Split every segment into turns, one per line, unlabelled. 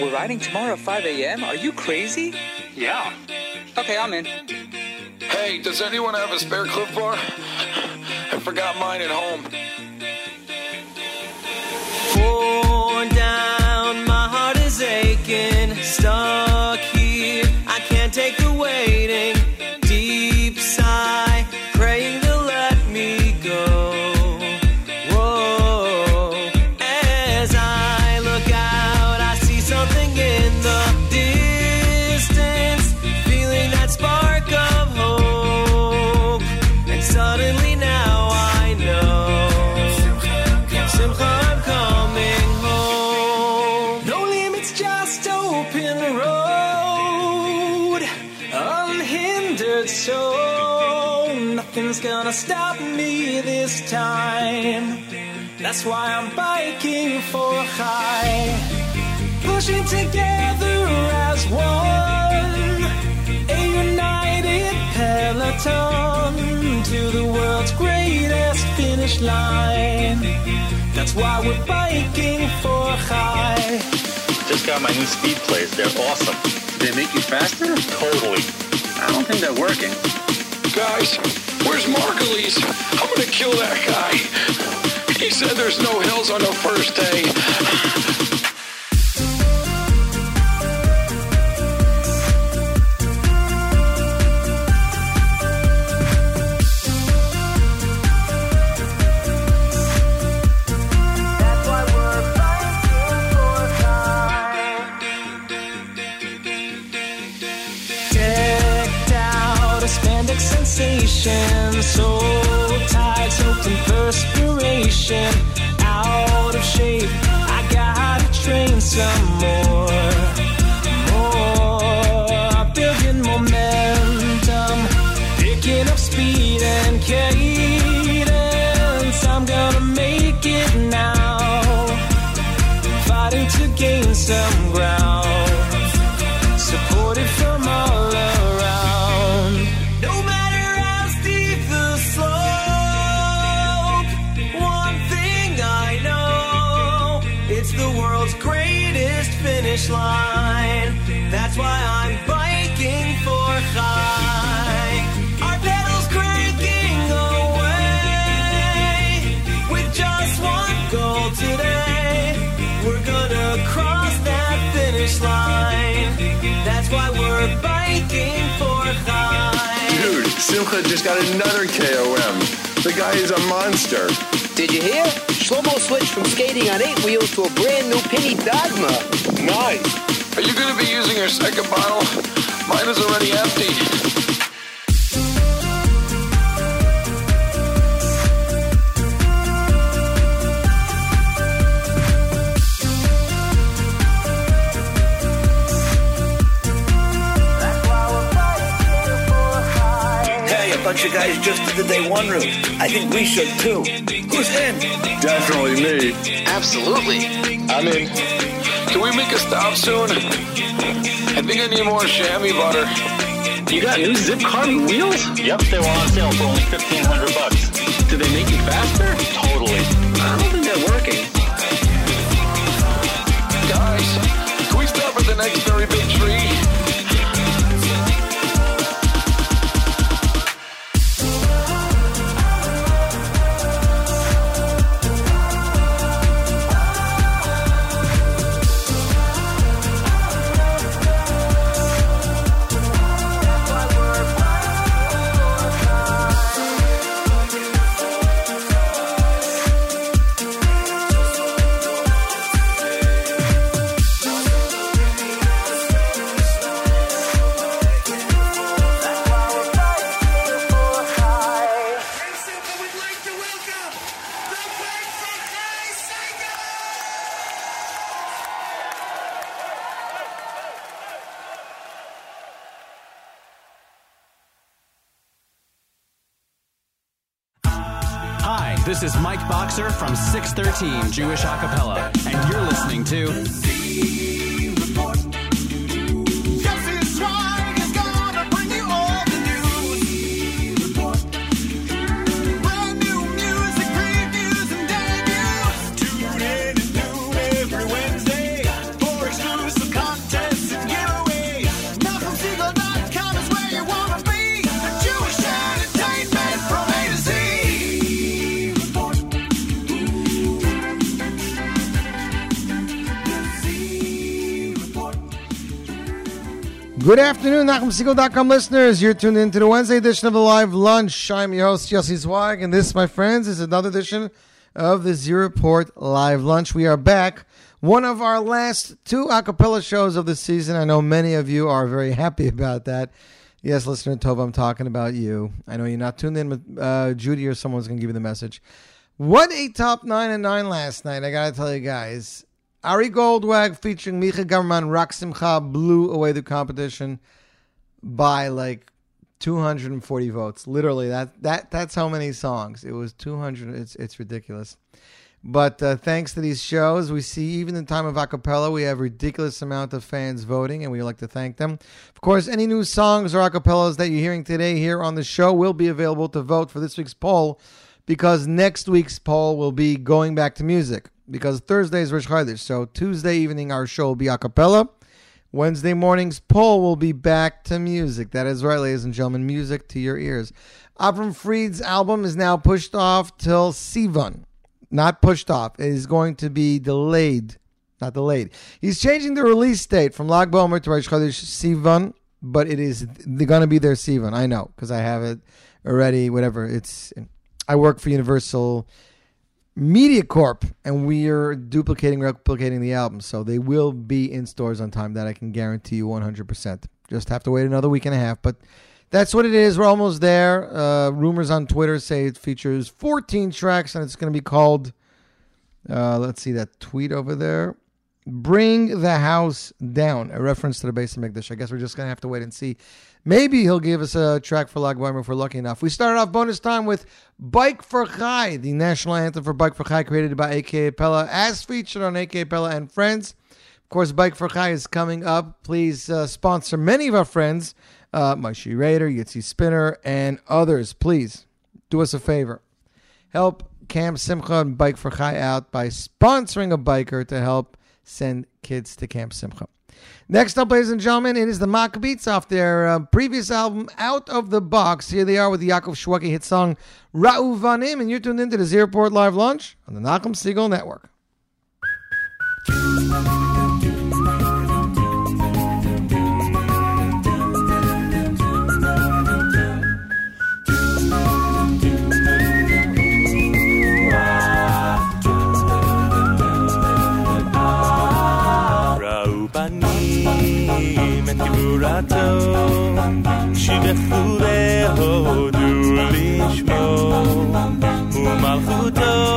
We're riding tomorrow at 5 a.m.? Are you crazy?
Yeah.
Okay, I'm in.
Hey, does anyone have a spare Clif bar? I forgot mine at home.
Worn time. That's why I'm biking for Chai. Pushing together as one. A united peloton to the world's greatest finish line. That's why we're biking for Chai.
Just got my new speed plates. They're awesome.
They make you faster?
Totally.
I don't think they're working.
Guys, where's Margulies? I'm gonna kill that guy. He said there's no hills on the first day.
Perspiration. Out of shape, I gotta train some more. More, building momentum. Picking up speed and cadence. I'm gonna make it now. Fighting to gain some ground supported from all That's why we're biking for Chai.
Dude, Simcha just got another KOM. The guy is a monster.
Did you hear? Shlomo switched from skating on eight wheels to a brand new Penny Dogma.
Nice. Are you gonna be using your second bottle? Mine is already empty.
Bunch of guys just did the day one route. I think we should too. Who's in?
Definitely me.
Absolutely.
I'm in. Can we make a stop soon? I think I need more chamois butter.
You got new Zipp carbon wheels? Yep, they were on sale for only fifteen hundred bucks.
Do they make you faster?
Totally.
I don't think they're working.
Guys, can we stop at the next very big
613 Jewish Acapella, and you're listening to
Good afternoon, NachumSegal.com listeners. You're tuned in to the Wednesday edition of the Live Lunch. I'm your host, Yossi Zweig, and this, my friends, is another edition of the Z Report Live Lunch. We are back. One of our last two a cappella shows of the season. I know many of you are very happy about that. Yes, listener Tova, I'm talking about you. I know you're not tuned in, but uh, Judy or someone's going to give you the message. What a top nine and nine last night, I got to tell you guys. Ari Goldwag featuring Micha Gamerman Rock Simcha blew away the competition by like 240 votes. Literally, that that that's how many songs. It was 200. It's it's ridiculous. But uh, thanks to these shows, we see even in time of acapella, we have ridiculous amount of fans voting, and we like to thank them. Of course, any new songs or acapellas that you're hearing today here on the show will be available to vote for this week's poll, because next week's poll will be going back to music because Thursday is Rosh Chodesh. So Tuesday evening our show will be a cappella. Wednesday morning's poll will be back to music. That is right, ladies and gentlemen, music to your ears. Avram Fried's album is now pushed off till Sivan. Not pushed off. It is going to be delayed. Not delayed. He's changing the release date from Lag BaOmer to Rosh Chodesh Sivan, but it is going to be their Sivan. I know because I have it already. Whatever. It's. I work for Universal Media Corp, and we are duplicating, replicating the album. So they will be in stores on time. That I can guarantee you 100%. Just have to wait another week and a half. But that's what it is. We're almost there. Uh, rumors on Twitter say it features 14 tracks, and it's going to be called, uh, let's see that tweet over there. Bring the House Down, a reference to the Beis HaMikdash. I guess we're just going to have to wait and see. Maybe he'll give us a track for Lag BaOmer if we're lucky enough. We started off bonus time with Bike for Chai, the national anthem for Bike for Chai created by AK Pella, as featured on AK Pella and Friends. Of course, Bike for Chai is coming up. Please uh, sponsor many of our friends, uh, Maishi Raider, Yitzi Spinner, and others. Please do us a favor. Help Camp Simcha and Bike for Chai out by sponsoring a biker to help send kids to Camp Simcha. Next up, ladies and gentlemen, it is the Maccabeats off their uh, previous album, Out of the Box. Here they are with the Yaakov Shwekey hit song, Ra'uvanim, and you're tuned into the Z Report Live Lunch on the Nachum Segal Network.
שבחורי הודו לשמו, ומלכותו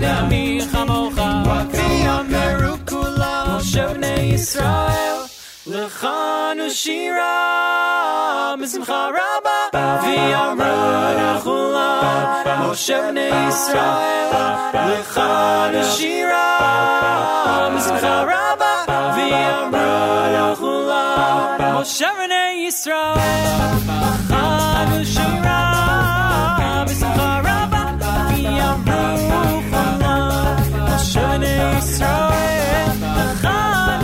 Vaida mi chamocha. Wafi ameru kulam. Shevnei Yisrael. Lechanu shira. Mizmcha rabba. Bavi amru kulam. Shevnei Yisrael. Lechanu shira. Mizmcha rabba. Bavi amru kulam. Shevnei Yisrael. Lechanu shira.
ישראל, אחת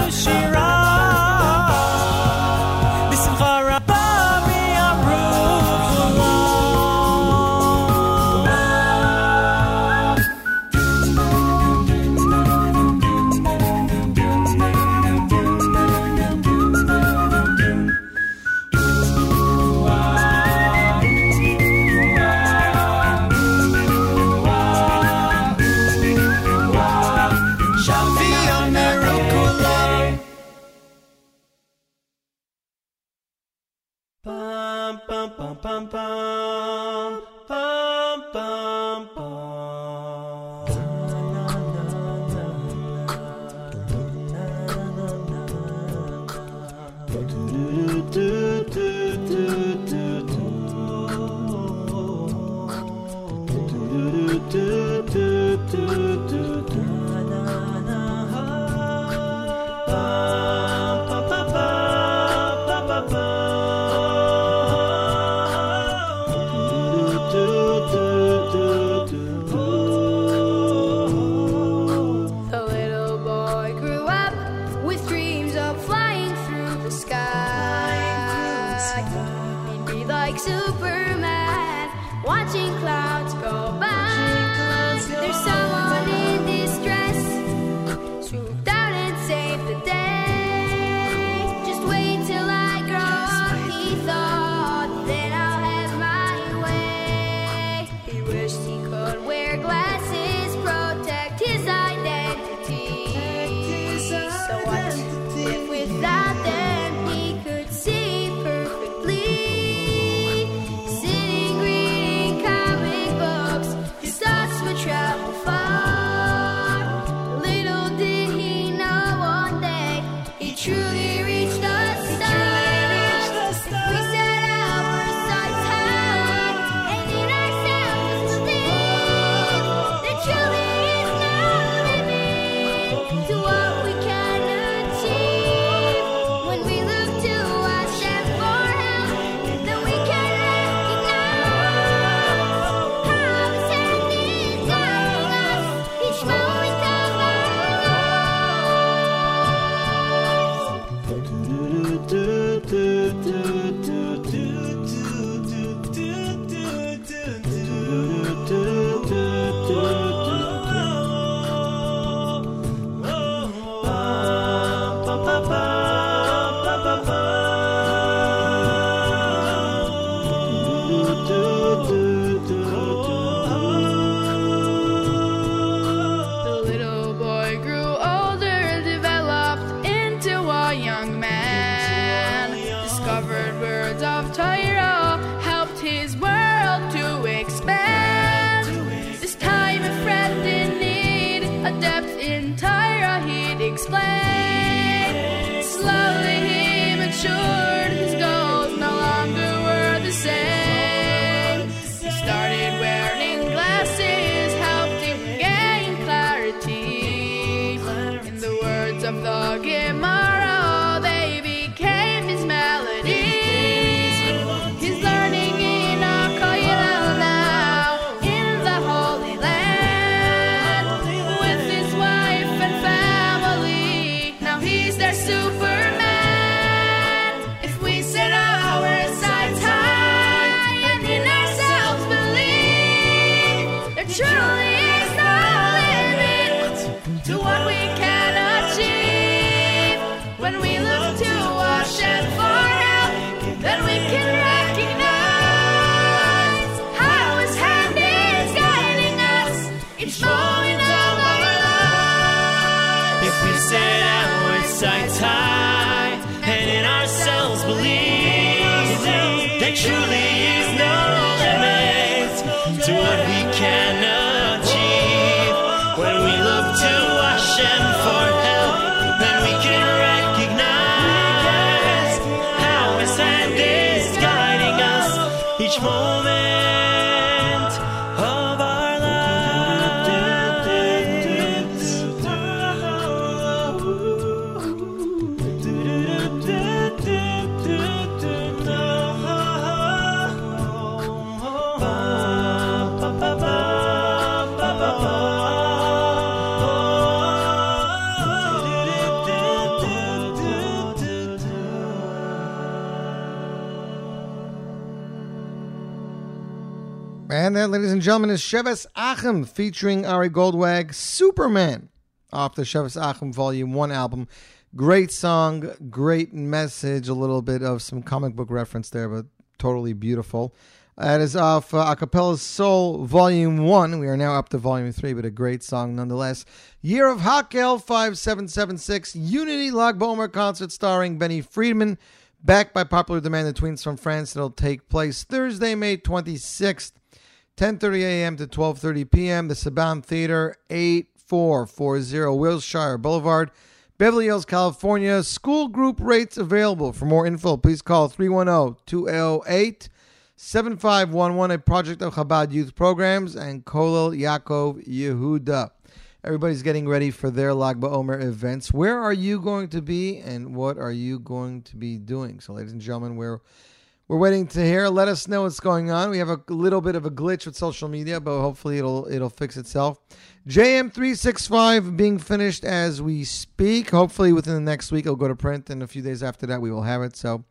And
that, ladies and gentlemen, is Sheves Achim featuring Ari Goldwag, Superman, off the Sheves Achim Volume 1 album. Great song, great message, a little bit of some comic book reference there, but totally beautiful. That is off uh, Acapella's Soul Volume 1. We are now up to Volume 3, but a great song nonetheless. Year of Hakel 5776, Unity Lag BaOmer concert starring Benny Friedman. Backed by popular demand, the Twins from France. It'll take place Thursday, May 26th. 10:30 a.m. to 12:30 p.m. The Saban Theater, 8440 Wilshire Boulevard, Beverly Hills, California. School group rates available. For more info, please call 310-208-7511, a project of Chabad Youth Programs, and Kolel Yaakov Yehuda. Everybody's getting ready for their Lag BaOmer events. Where are you going to be, and what are you going to be doing? So, ladies and gentlemen, we're we're waiting to hear. Let us know what's going on. We have a little bit of a glitch with social media, but hopefully it'll it'll fix itself. JM365 being finished as we speak. Hopefully within the next week it'll go to print, and a few days after that we will have it. So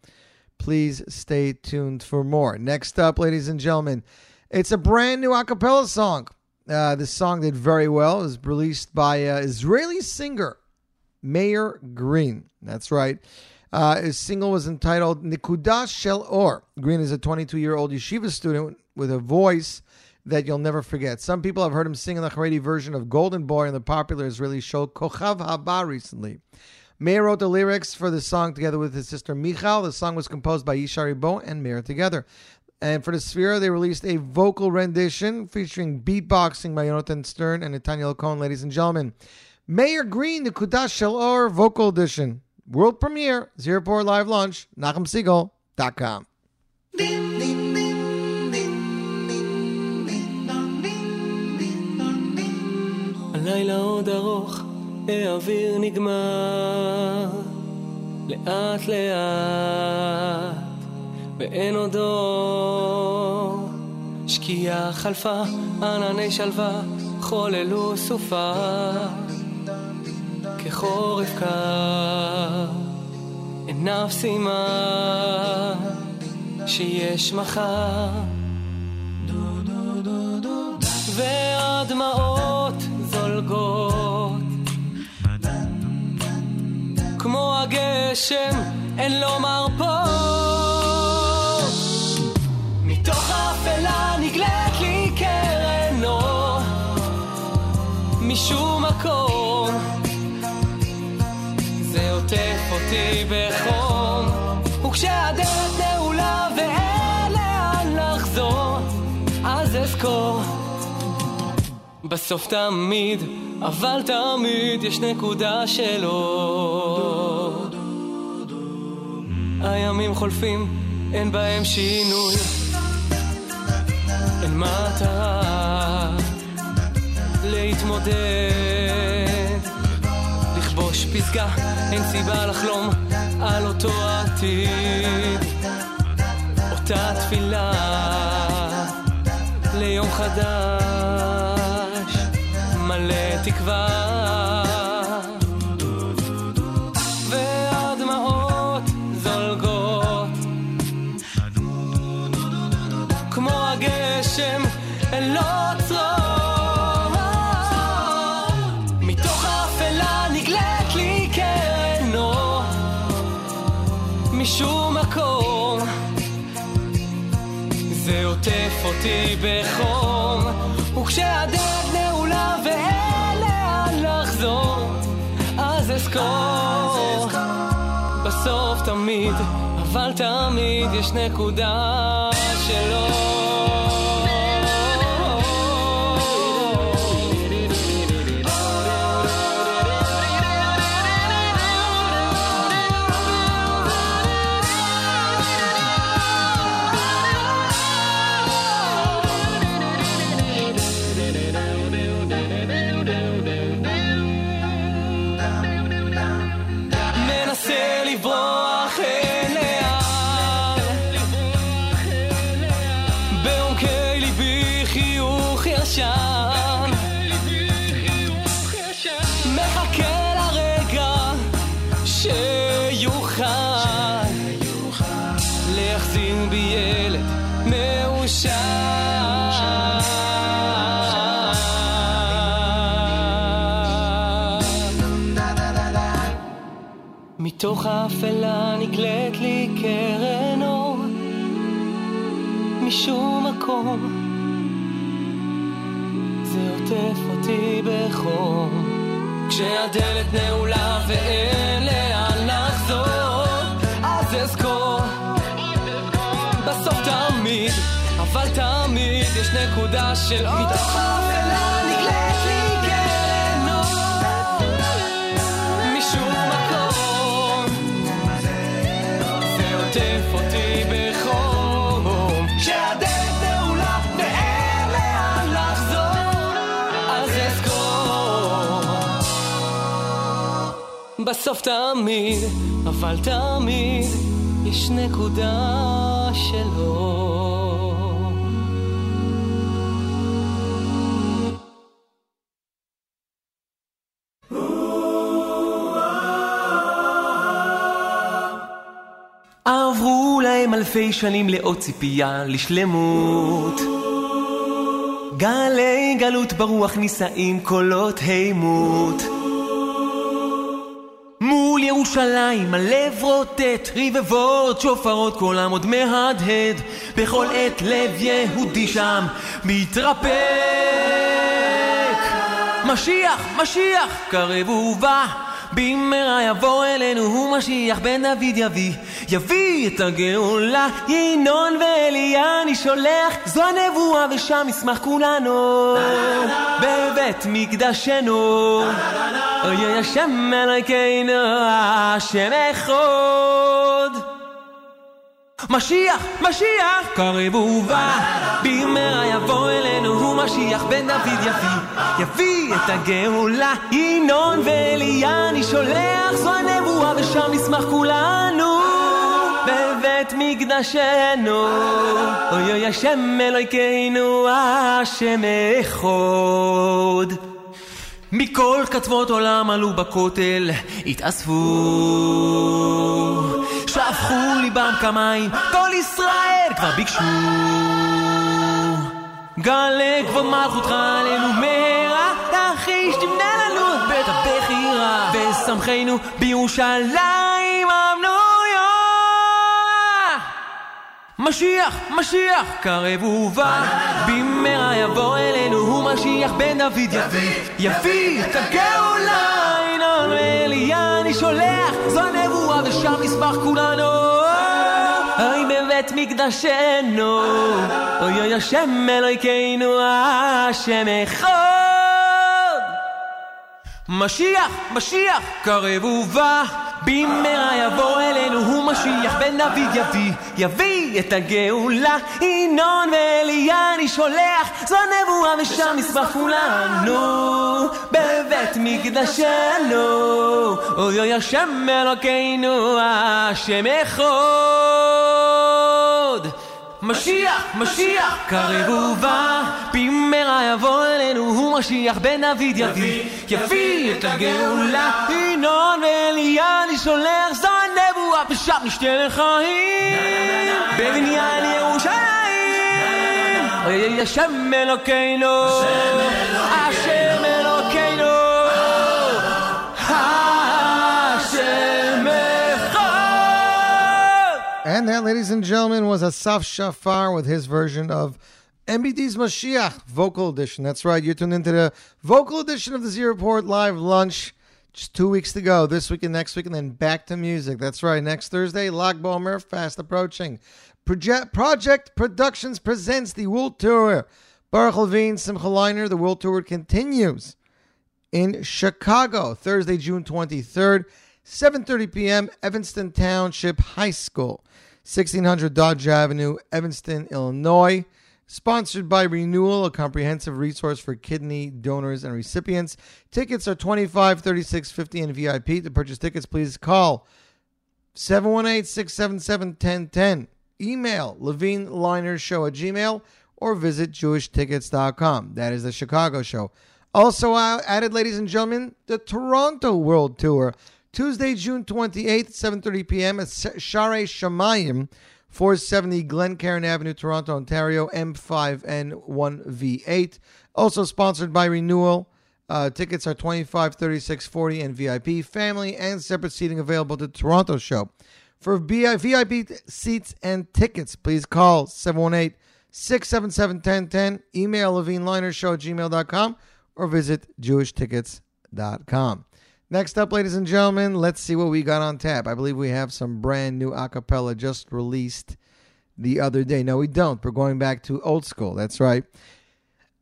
please stay tuned for more. Next up, ladies and gentlemen, it's a brand new acapella song. Uh, this song did very well. It was released by uh, Israeli singer Meir Green. That's right. Uh, his single was entitled Nikuda Shel Or. Green is a 22 year old yeshiva student with a voice that you'll never forget. Some people have heard him sing in the Haredi version of Golden Boy in the popular Israeli show Kochav Haba recently. Meir wrote the lyrics for the song together with his sister Michal. The song was composed by Yishai Ribo and Meir together. And for the Sefira, they released a vocal rendition featuring beatboxing by Jonathan Stern and Nathaniel Cohen, ladies and gentlemen. Meir Green, the Kudash Shel Or vocal edition world premiere, Z Report Live Lunch, NachumSegal.com.
הלילה עוד ארוך, האוויר נגמר. לאט לאט, ואין עוד אור. שקיעה חלפה, ענני שלווה, חוללו סופה. כחורף קר, אף סימן שיש מחר. והדמעות זולגות כמו הגשם, אין לו מרפות מתוך האפלה נגלית לי קרן אור משום מקום אותי בחום וכשהדלת נעולה ואין לאן לחזור אז אזכור בסוף תמיד, אבל תמיד יש נקודה של אור. הימים חולפים, אין בהם שינוי. אין מטרה להתמודד. לכבוש פסגה, אין סיבה לחלום על אותו עתיד. אותה תפילה ליום חדש. מלא תקווה אותי בחום וכשהדלת נעולה ואין לאן לחזור אז אזכור בסוף תמיד אבל תמיד יש נקודה שלא. מתוך האפלה נגלית לי קרן אור. משום מקום זה עוטף אותי בחום. כשהדלת נעולה ואין לאן לחזור אז אזכור. בסוף תמיד אבל תמיד יש נקודה של מתוך האפלה בסוף תמיד, אבל תמיד יש נקודה שלו עברו להם אלפי שנים לעוד ציפייה לשלמות. גלי גלות ברוח נישאים קולות הימות. ירושלים הלב רוטט, רבבות שופרות קולם עוד מהדהד, בכל עת לב יהודי שם מתרפק. משיח, משיח, קרב ובא, במהרה יבוא אלינו, הוא משיח בן דוד יביא, יביא את הגאולה, ינון ואליה אני שולח, זו הנבואה ושם נשמח כולנו, בבית מקדשנו, אוי אוי השם אלוהינו, השם אחד. משיח, משיח, קרב ובא, במהרה יבוא אלינו, הוא משיח בן דוד יביא, יביא את הגאולה, ינון ואליה אני שולח, זו הנבואה ושם נשמח כולנו, בבית מקדשנו, אוי אוי השם אלוהינו, השם אחד. מכל קצוות עולם עלו בכותל, התאספו, שפכו ליבם כמים, כל ישראל כבר ביקשו. גלה כבוד מלכותך עלינו מהרה, תחיש תבנה לנו את בית הבחירה, ושמחנו בירושלים הבנויה. משיח, משיח, קרב ובא, במהרה יבוא אלינו, הוא משיח בן דוד יביא, יביא את הגאולה, ינון ואליה אני שולח, זו ושם נשמח כולנו. אוי בבית מקדשנו, אוי אוי השם אלוהינו, השם אחד. משיח, משיח, קרב ובא, במהרה יבוא משיח בן דוד יביא, יביא את הגאולה, ינון ואליה אני שולח, זו הנבואה ושם נשמח כולנו, בבית מקדשנו, אוי אוי השם אלוקינו, השם אחד. משיח, משיח, קרב ובא, במהרה יבוא אלינו, הוא משיח בן דוד יביא, יביא את הגאולה, ינון ואליה אני שולח, זו הנבואה ושם נשתה לחיים, בבניין ירושלים, אוי אוי השם אלוקינו, השם אלוקינו, השם אחד.
And that, ladies and gentlemen, was Asaf Shafar with his version of MBD's Mashiach vocal edition. That's right, you're tuned into the vocal edition of the Z Report Live Lunch. Just two weeks to go. This week and next week, and then back to music. That's right. Next Thursday, Lag BaOmer, fast approaching. Project, Project Productions presents the World Tour. Baruch Levine, Simcha Leiner. The World Tour continues in Chicago, Thursday, June 23rd, 7:30 p.m. Evanston Township High School, 1600 Dodge Avenue, Evanston, Illinois. Sponsored by Renewal, a comprehensive resource for kidney donors and recipients. Tickets are 25 36 50 and VIP. To purchase tickets, please call 718 677 1010. Email Show at Gmail or visit JewishTickets.com. That is the Chicago show. Also uh, added, ladies and gentlemen, the Toronto World Tour. Tuesday, June 28th, 7.30 p.m. at Shaarei Shomayim, 470 Glencairn Avenue, Toronto, Ontario, M5N1V8. Also sponsored by Renewal. Uh, tickets are 25 36 40 and VIP. Family and separate seating available to Toronto show. For VIP seats and tickets, please call 718 677 1010. Email Levine Show at gmail.com or visit jewishtickets.com. Next up, ladies and gentlemen, let's see what we got on tap. I believe we have some brand new acapella just released the other day. No, we don't. We're going back to old school. That's right.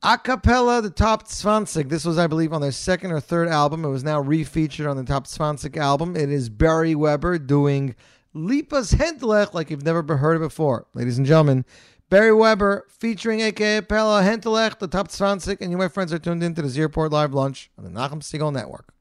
Acapella, the Top 20. This was, I believe, on their second or third album. It was now refeatured on the Top 20 album. It is Barry Weber doing Lipas Hentelech like you've never heard it before. Ladies and gentlemen, Barry Weber featuring aka Pella Hentelech, the Top 20, and you, my friends, are tuned into the Z Report Live Lunch on the Nachum Segal Network.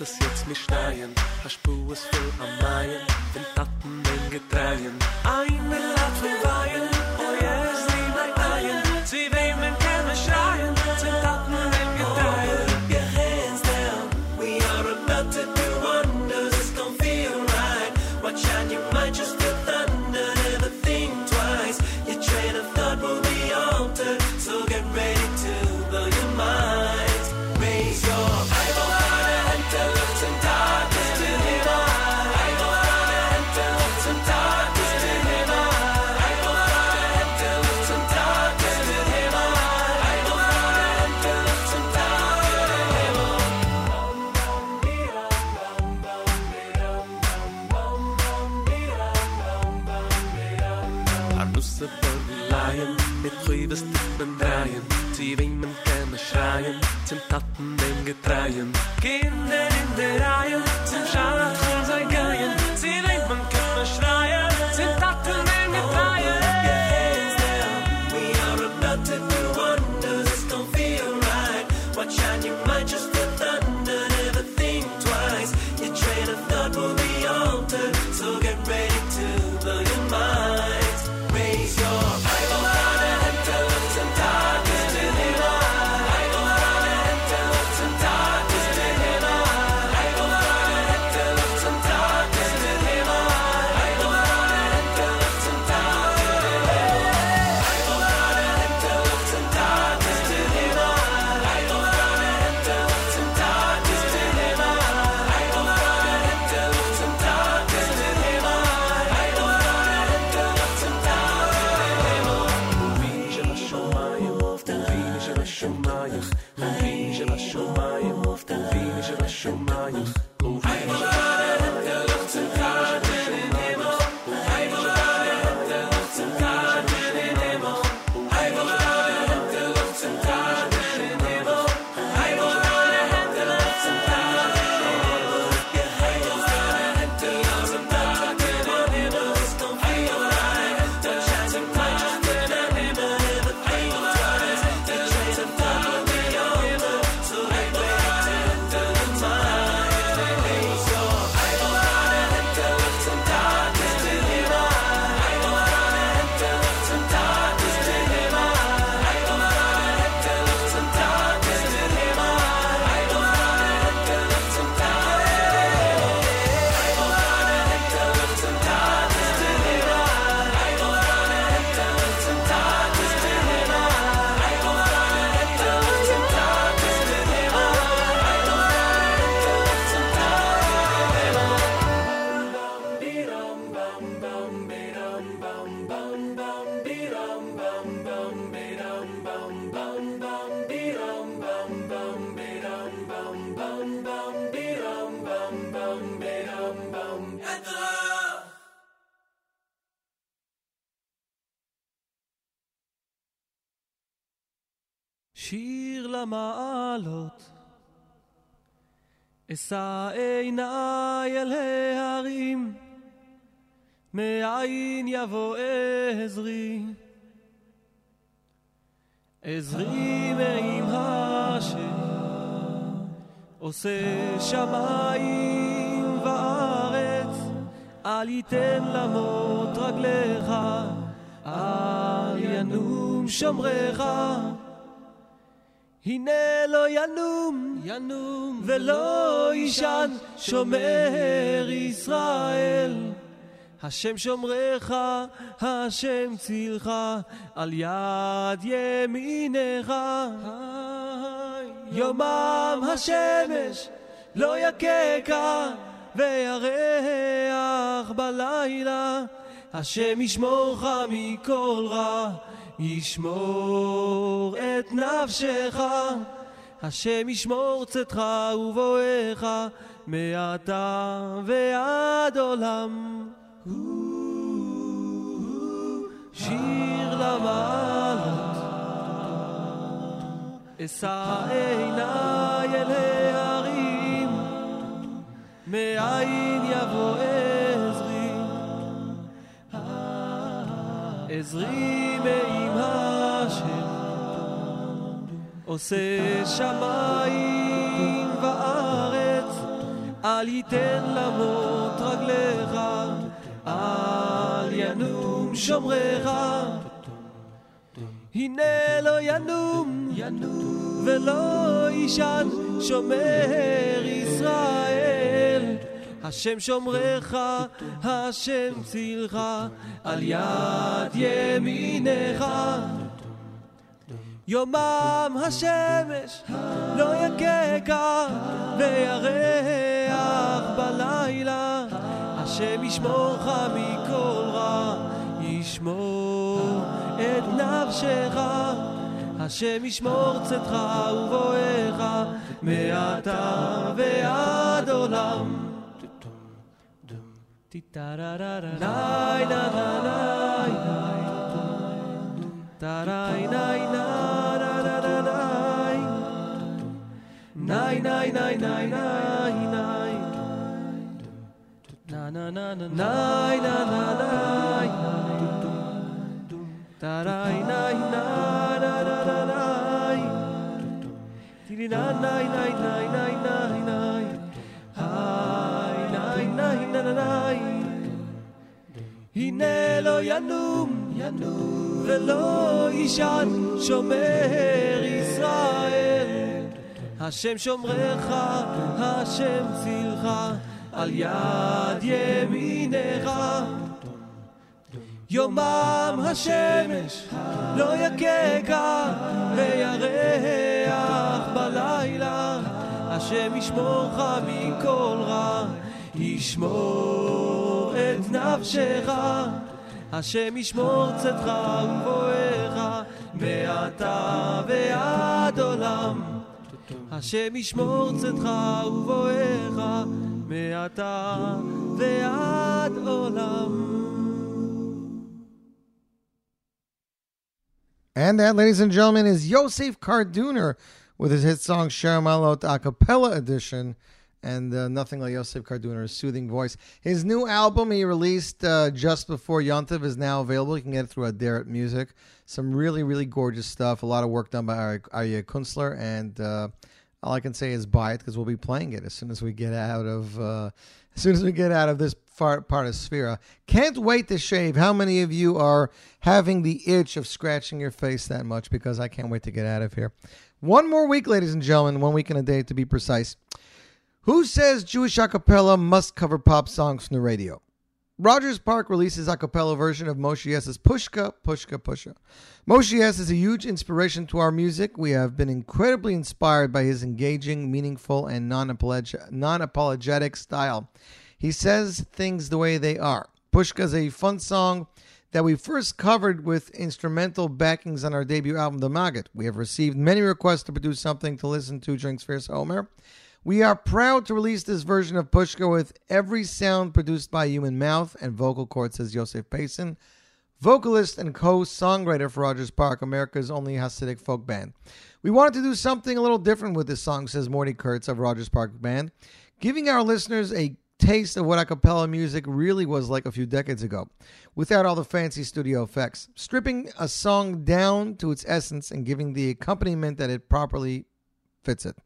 es jetzt mich steien, a spur es voll am Maien, den Tatten den Getreien. Einmal hat mir Weihen,
אשא עיניי אל ההרים, מאין יבוא עזרי. עזרי השם, עושה שמיים וארץ, אל ייתן למות רגליך, אל ינום שומרך. הנה לא ינום, ינום ולא יישן שומר ישראל. השם שומרך, השם צילך, על יד ימינך. יומם השמש לא יככה, וירח בלילה. השם ישמורך מכל רע, ישמור את נפשך. השם ישמור צאתך ובואך, מעתה ועד עולם. שיר למעלות, אשא עיניי אל ההרים, מאין יבוא עזרי, עזרי מעם השם, עושה שמיים וארץ, אל ייתן למות רגליך, אל ינום שומרך. הנה לא ינום, ולא יישן שומר ישראל. השם שומרך, השם צילך, על יד ימינך. יומם השמש לא יככה, וירח בלילה. השם ישמורך מכל רע, ישמור את נפשך. השם ישמור צאתך ובואך, מעתה ועד עולם. タララララライナナライタライナイナラララライナイナイナイナイナイナイナナナナナナイナナ
ナイタライナイナラララライティリナナイナイナイナイナイナ
הנה לא ינום, ולא יישן שומר ישראל. השם שומרך, השם צילך, על יד ימינך. יומם השמש לא יככה, וירח בלילה. השם ישמורך מכל רע, ישמור את נפשך, השם ישמור צאתך ובואך, מעתה ועד עולם. השם ישמור צאתך ובואך, מעתה ועד עולם.
And that, ladies and gentlemen, is Yosef Karduner with his hit song Shir LaMaalot a cappella edition. And uh, nothing like Yosef Karduner's soothing voice. His new album he released uh, just before Yontiv is now available. You can get it through Aderet Music. Some really, really gorgeous stuff. A lot of work done by Aryeh Kunstler. And uh, all I can say is buy it because we'll be playing it as soon as we get out of uh, as soon as we get out of this part, part of Sefira. Can't wait to shave. How many of you are having the itch of scratching your face that much? Because I can't wait to get out of here. One more week, ladies and gentlemen. One week and a day to be precise. Who says Jewish acapella must cover pop songs from the radio? Rogers Park releases a cappella version of Moshe Yess's Pushka, Pushka, Pusha. Moshe Yess is a huge inspiration to our music. We have been incredibly inspired by his engaging, meaningful, and non-apolog- non-apologetic style. He says things the way they are. Pushka is a fun song that we first covered with instrumental backings on our debut album, The Maggid. We have received many requests to produce something to listen to during Sefiras HaOmer. We are proud to release this version of Pushka with every sound produced by human mouth and vocal cords, says Yosef Payson. vocalist and co-songwriter for Rogers Park, America's only Hasidic folk band. We wanted to do something a little different with this song, says Morty Kurtz of Rogers Park Band, giving our listeners a taste of what a cappella music really was like a few decades ago, without all the fancy studio effects, stripping a song down to its essence and giving the accompaniment that it properly fits it.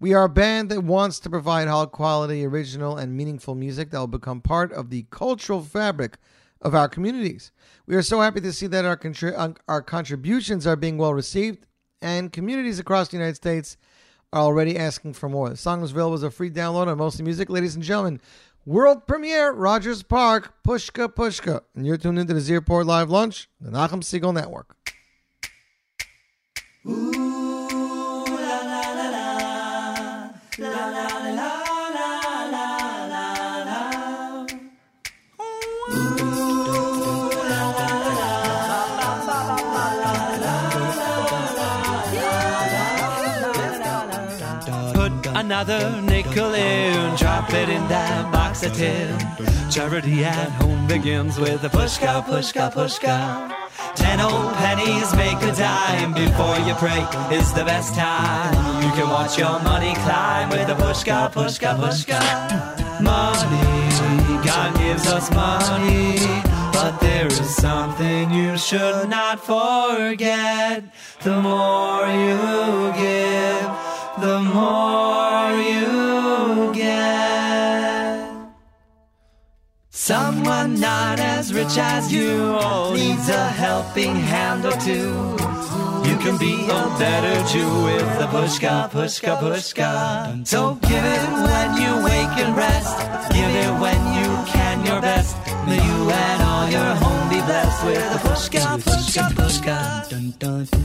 We are a band that wants to provide high quality, original, and meaningful music that will become part of the cultural fabric of our communities. We are so happy to see that our, contri- our contributions are being well received, and communities across the United States are already asking for more. The song was available as a free download on Mostly Music. Ladies and gentlemen, world premiere, Rogers Park, Pushka Pushka. And you're tuned into the Z Report Live Lunch, the Nachum Segal Network.
Put another nickel in, drop it in that box of tin. Charity at home begins with a pushka, pushka, pushka. Ten old pennies make a dime before you pray is the best time. You can watch your money climb with a pushka, pushka, pushka. Money, God gives us money, but there is something you should not forget. The more you give, the more you get. Someone not as rich as you needs a helping hand or two. You can be a better Jew with the pushka, pushka, pushka. So give it when you wake and rest. Give it when you can your best. May you and all your home be blessed with the pushka, pushka, pushka.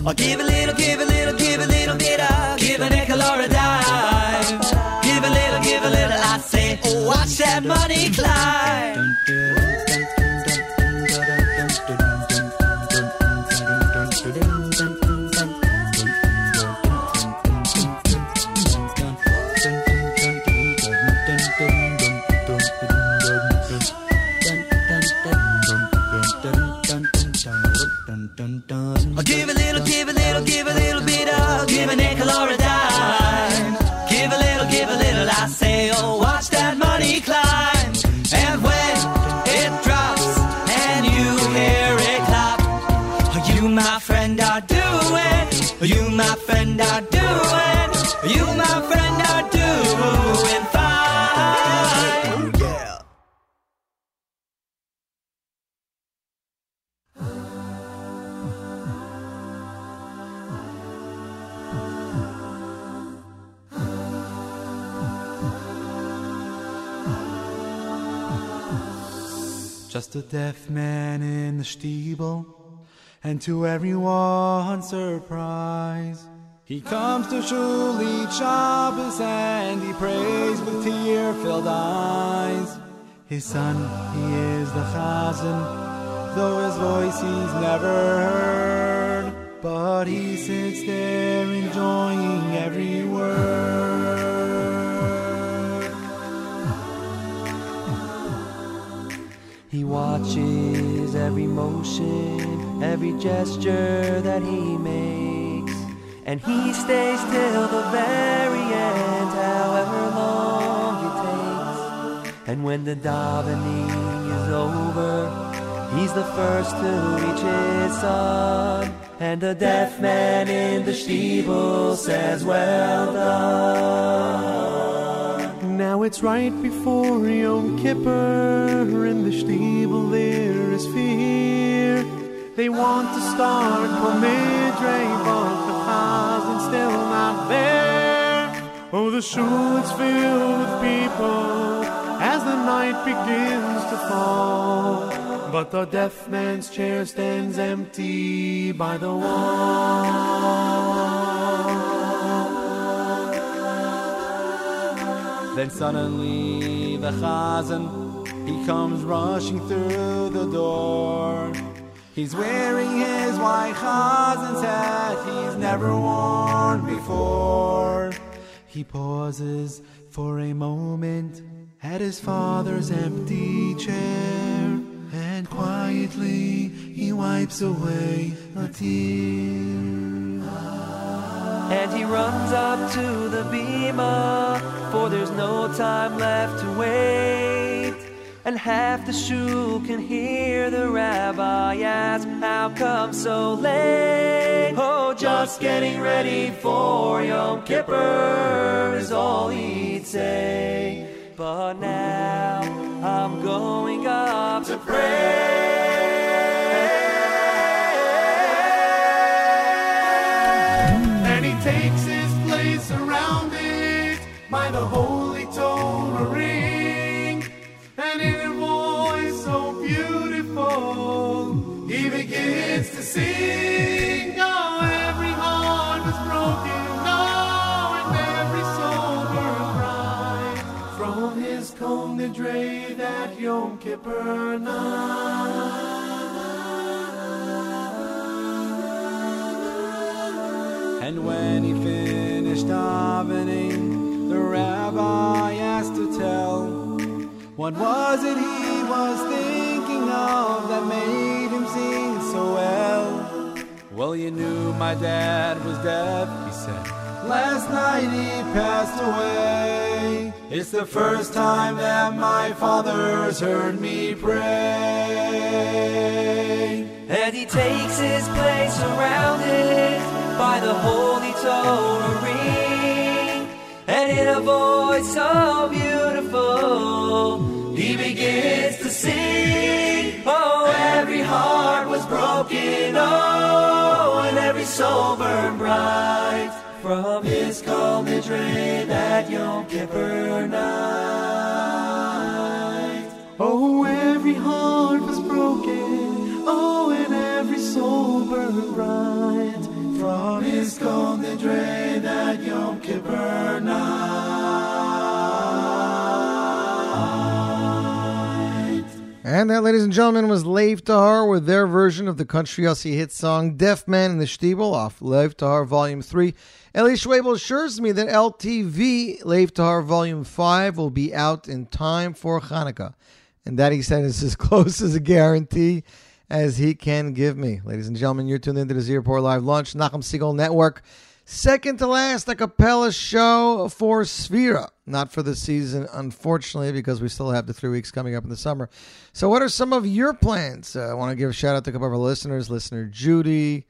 Or give a little, give a little, give a little bit of, give a nickel or a dime. Give a little, give a little, I say, oh, watch that money climb. I'll
Just a deaf man in the steeple, and to everyone's surprise, he comes to shul each Shabbos and he prays with tear-filled eyes. His son, he is the Chazan, though his voice he's never heard, but he sits there enjoying every word.
He watches every motion, every gesture that he makes, and he stays till the very end, however long it takes. And when the davening is over, he's the first to reach his son, and the deaf man in the steeple says, "Well done."
Now it's right before Yom Kippur. In the steeple there is fear. They want to start Kol Nidre, but the Chazan's still not there. Oh, the shul is filled with people as the night begins to fall. But the deaf man's chair stands empty by the wall. Then suddenly the Chazan, he comes rushing through the door. He's wearing his white Chazan's hat he's never worn before. He pauses for a moment at his father's empty chair and
and quietly he wipes away a tear.
And he runs up to the bima, for there's no time left to wait. And half the shul can hear the rabbi ask, How come so late? Oh, just getting ready for Yom Kippur is all he'd say. But now I'm going up to
And by the holy Torah ring. And in a voice so beautiful, he begins to sing. Oh, every heart was broken, oh, and every soul burned bright. From his Kol Nidre that Yom Kippur night.
And when he finished davening, What was it he was thinking of that made him sing so well? Well, you knew my dad was deaf, he said. Last night he passed away. It's the first time that my father's heard me pray.
And he takes his place surrounded by the holy Torah ring. And in a voice so beautiful, he begins to sing. Oh, every heart was broken, oh, and every soul burned bright. From his Kol Nidre that Yom Kippur night.
Oh, every heart was broken. Oh, and every soul burned bright. From his Kol Nidre that Yom Kippur night.
And that, ladies and gentlemen, was Lev Tahor with their version of the country Yossi hit song Deaf Man in the Stiebel off Lev Tahor Volume 3. Eli Schwabel assures me that LTV Leif Tahar Volume 5 will be out in time for Hanukkah. And that, he said, is as close as a guarantee as he can give me. Ladies and gentlemen, you're tuned into the Z Report Live Lunch, Nachum Segal Network. Second to last a cappella show for Sefira. Not for the season, unfortunately, because we still have the three weeks coming up in the summer. So, what are some of your plans? Uh, I want to give a shout out to a couple of our listeners. Listener Judy,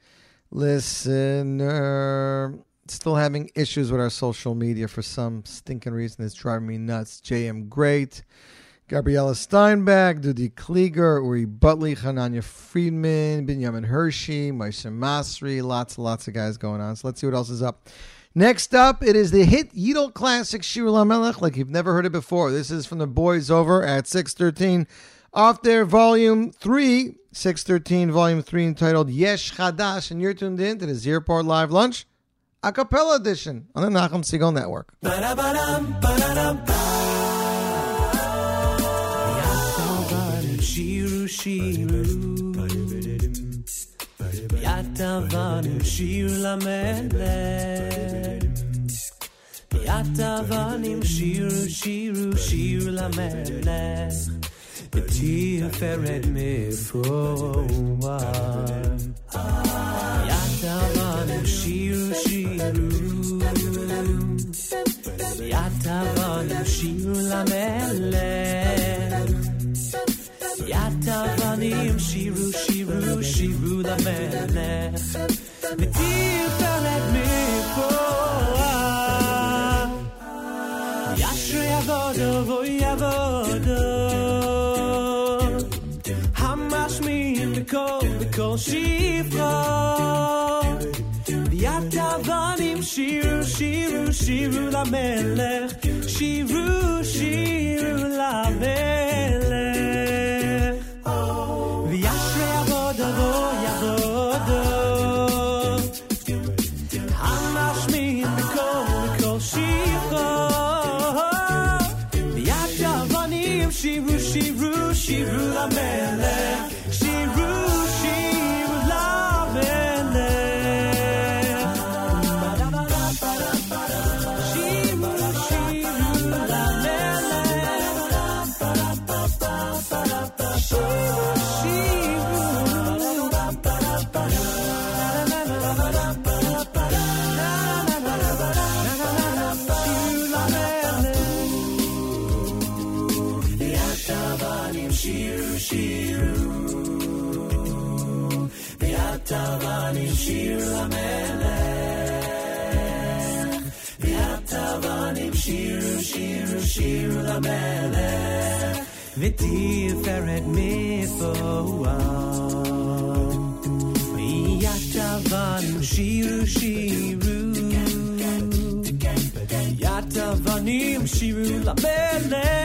listener, still having issues with our social media for some stinking reason. It's driving me nuts. JM Great. Gabriella Steinbach, Dudi Klieger, Uri Butley, Hananya Friedman, Benjamin Hershey, Moshe Masri, lots and lots of guys going on. So let's see what else is up. Next up, it is the hit Yidel classic Shir Lamelech, like you've never heard it before. This is from the boys over at 613 off their volume 3, 613 volume 3, entitled Yesh Chadash, and you're tuned in to the Z Report Live Lunch, a cappella edition on the Nachum Segal Network.
Shiru shiru Yatavanim shiru lamelech Yatavanim shiru shiru shiru lamelech B'tiferet mifroar Yatavanim shiru shiru Yatavanim shiru lamelech Yatavanim shiru shiru shiru lamelech B'tiferet mifroar Yashrei avodo voy avodo Hamashmim b'kol b'kol shifra Yatavanim shiru shiru shiru lamelech Shiru shiru lamelech feret me for foam Yatavan shiru shiru. Yatavanim shiru
la belle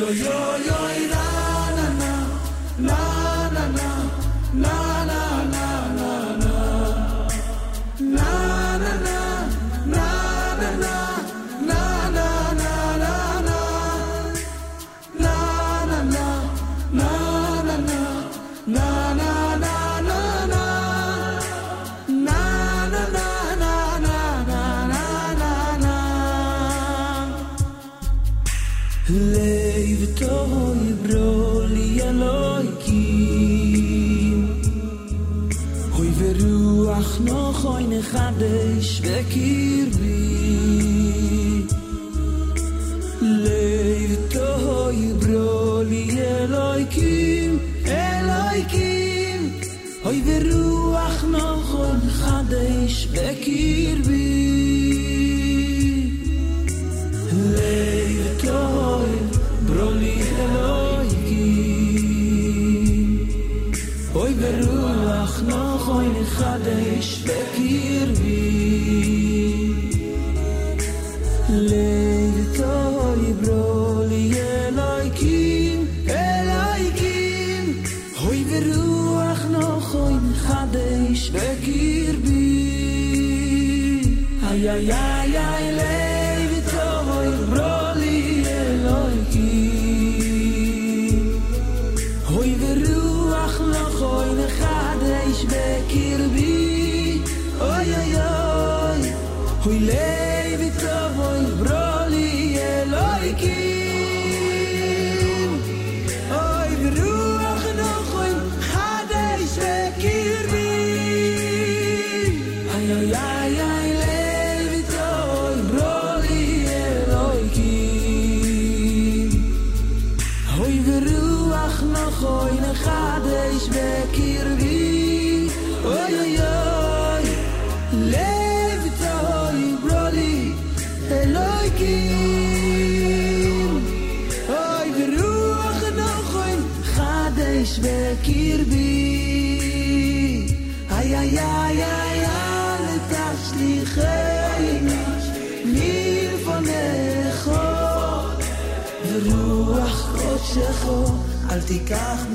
yo yo. praticar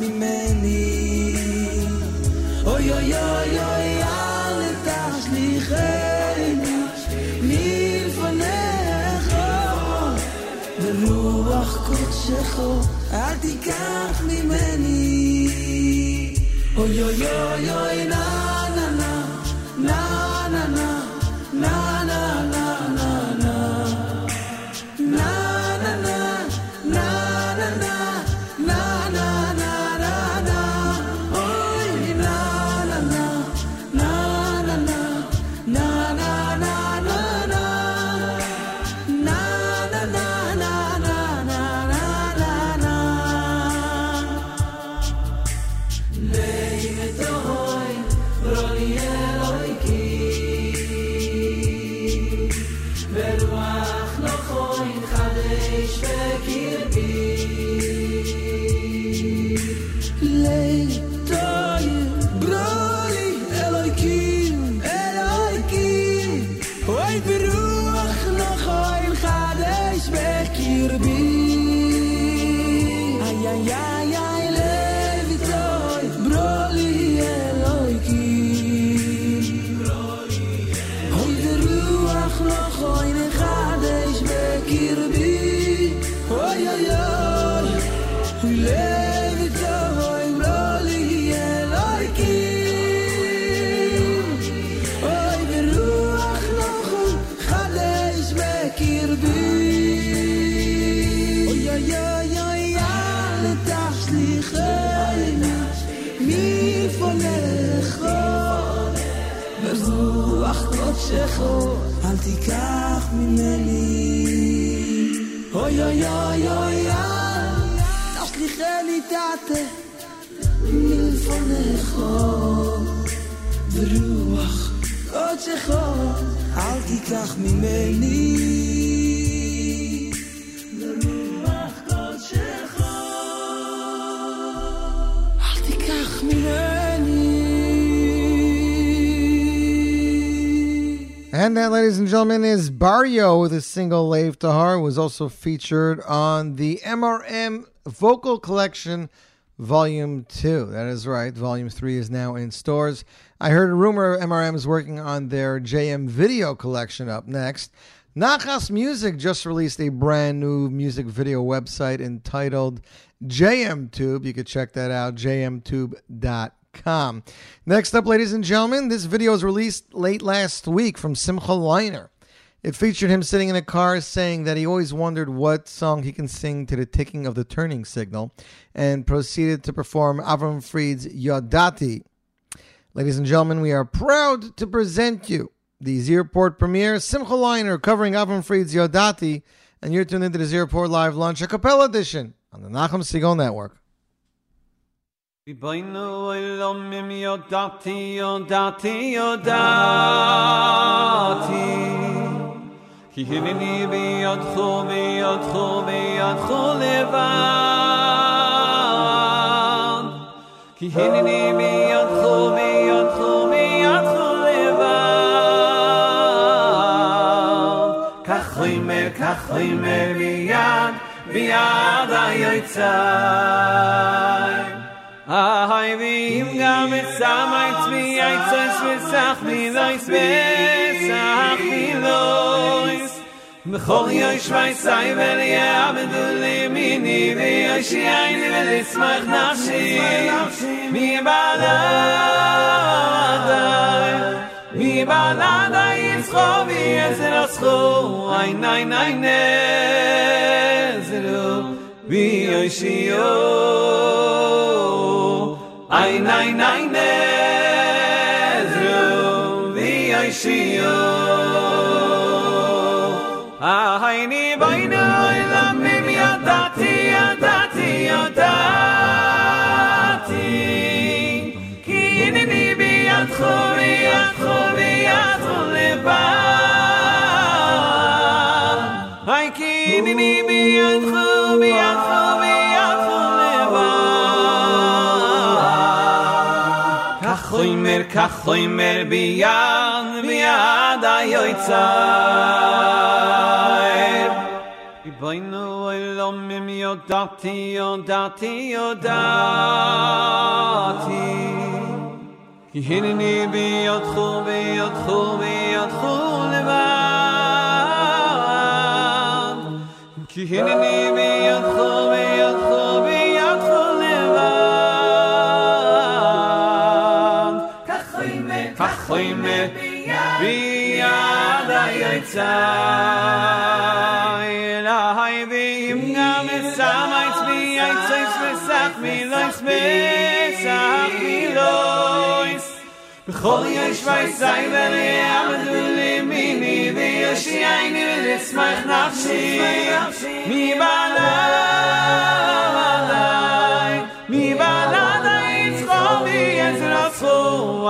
Barrio with his single Lave Tahar, was also featured on the MRM Vocal Collection Volume 2. That is right. Volume 3 is now in stores. I heard a rumor MRM is working on their JM Video Collection up next. Nachas Music just released a brand new music video website entitled JMTube. You could check that out, jmtube.com. Next up, ladies and gentlemen, this video was released late last week from Simcha Leiner. It featured him sitting in a car saying that he always wondered what song he can sing to the ticking of the turning signal and proceeded to perform Avram Fried's Yodati. Ladies and gentlemen, we are proud to present you the Z Report premiere, Simcha Leiner covering Avram Fried's Yodati, and you're tuned into the Z Report Live Lunch a cappella edition on the Nachum Segal Network.
Yodati, yodati, yodati. Ki כי הנני בידך ובידך ובידך לבד. כי הנני בידך ובידך ובידך לבד. כך חיימר, כך חיימר ביד, ביד היוצר. Ahai vi im gam et samay tsvi ay tsvi sakh mi vay tsvi sakh mi מכור יוי שווי וליה עבדו לי מיני ויוי שייני ולסמך נפשי מי בעלה מי בעלה יצחו בי איזה נצחו אי נאי נאי נזלו ויוי שיו אי נאי נאי נזלו Ah, hi, ni, vay, ni, oi, lam, mi, kach hoy mer bi yan bi ad ayitzer i vayno elom mim yo dati yo dati yo dati ki hin bi bi bi ki bi khoyme bi yad a yitza in im gam es samayts vi yitzes vesat mi loys mi sat mi loys bkhol yoy shvay zay ver yam du mi mi vi yoshi ay mi lesmach nafshi. Mi banay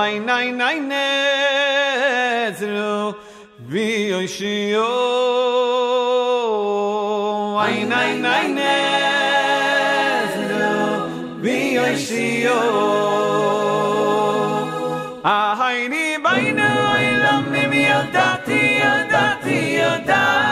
ay nay nay nezru vi oy shio ay nay nay nezru vi oy shio ay ni bayna ay lam mi yadati yadati yadati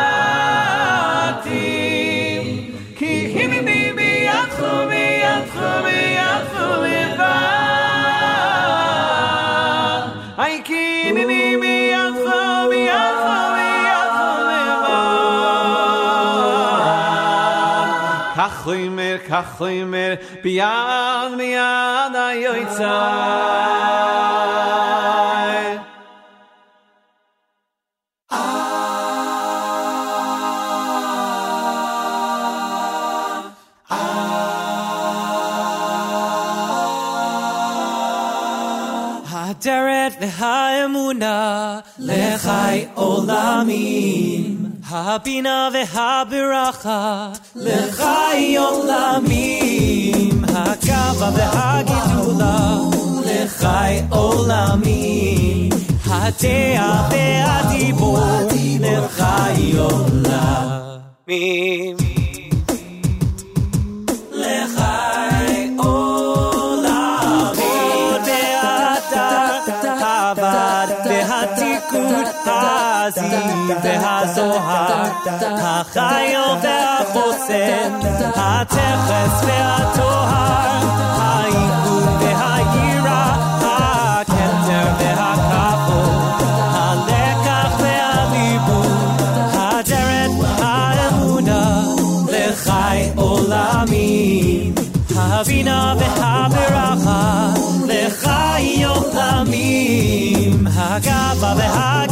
levad Kachoymer kachoymer biyad biyad ayoytzai
הדרת והאמונה לחי עולמים הבינה והברכה לחי עולמים. הגאווה והגידולה לחי עולמים. הדעה והדיבור לחי עולמים והזוהר החיו והחוסן התכס והטוהר העיגון והיראה הכתר והכבוד הלקח והליבוד הדרת האמונה לחי עולמים הבינה והברכה לחי עולמים הגאווה והגידולה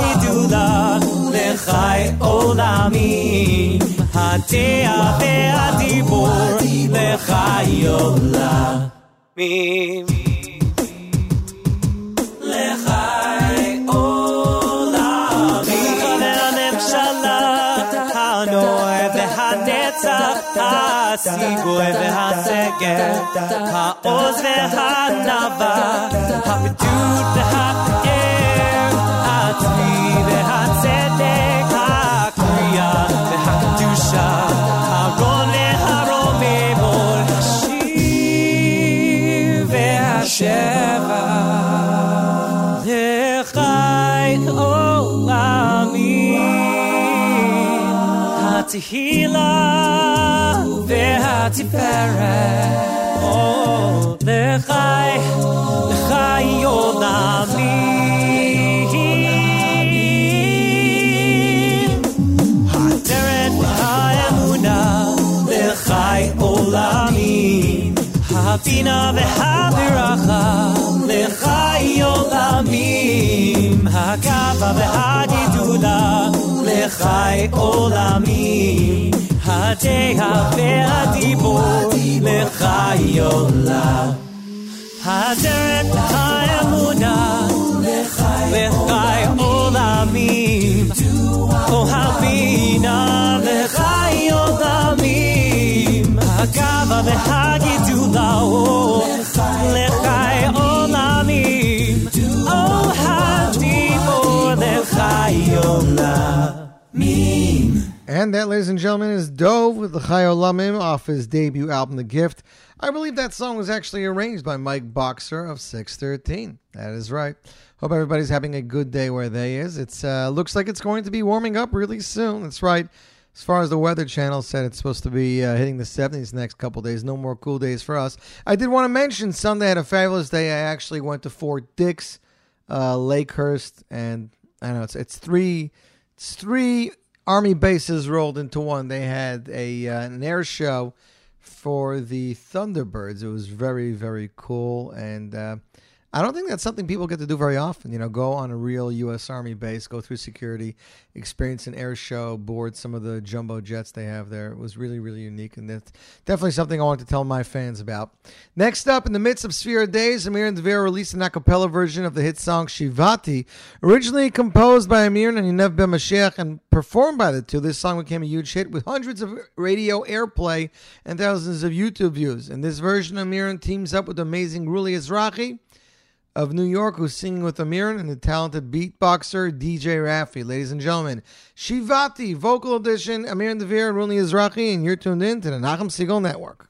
לחי עולמים הדעה והדיבור לחי עולמים לחי עולמים והממשלה הנוער והנצח הסיגוי והסגר העוז והענווה הבידוד והפאר התהילה והתפארת או, לחי, לחי עולמים הבינה והברכה לחי עולמים הגאווה והגידולה לחי עולמים הדעה והדיבור לחי עולם הדרך האמונה לחי עולמים או הבינה לחי עולמים הגאווה והגידולה או לחי עולמים או הדיבור לחי עולמים
And that, ladies and gentlemen, is Dove with the Chayo Lamim off his debut album, The Gift. I believe that song was actually arranged by Mike Boxer of 613. That is right. Hope everybody's having a good day where they is. It's uh, looks like it's going to be warming up really soon. That's right. As far as the Weather Channel said, it's supposed to be uh, hitting the 70s the next couple days. No more cool days for us. I did want to mention Sunday had a fabulous day. I actually went to Fort Dix, uh, Lakehurst, and I know it's it's three it's three army bases rolled into one. They had a uh, an air show for the Thunderbirds. It was very very cool, and uh, I don't think that's something people get to do very often. You know, go on a real U.S. Army base, go through security, experience an air show, board some of the jumbo jets they have there. It was really really unique, and that's definitely something I want to tell my fans about. Next up, in the midst of Sefira Days, Amir and Devere released an a version of the hit song Shivati, originally composed by Amir and Yinev Ben Mashiach and performed by the two. This song became a huge hit with hundreds of radio airplay and thousands of YouTube views. In this version, Amir teams up with amazing Ruli Ezrahi
of New York who's singing with Amirin and the talented beatboxer DJ Raffi. Ladies and gentlemen, Shivati, vocal edition, Amirin Devere and Runi Izrahi, and you're tuned in to the Nachum Segal Network.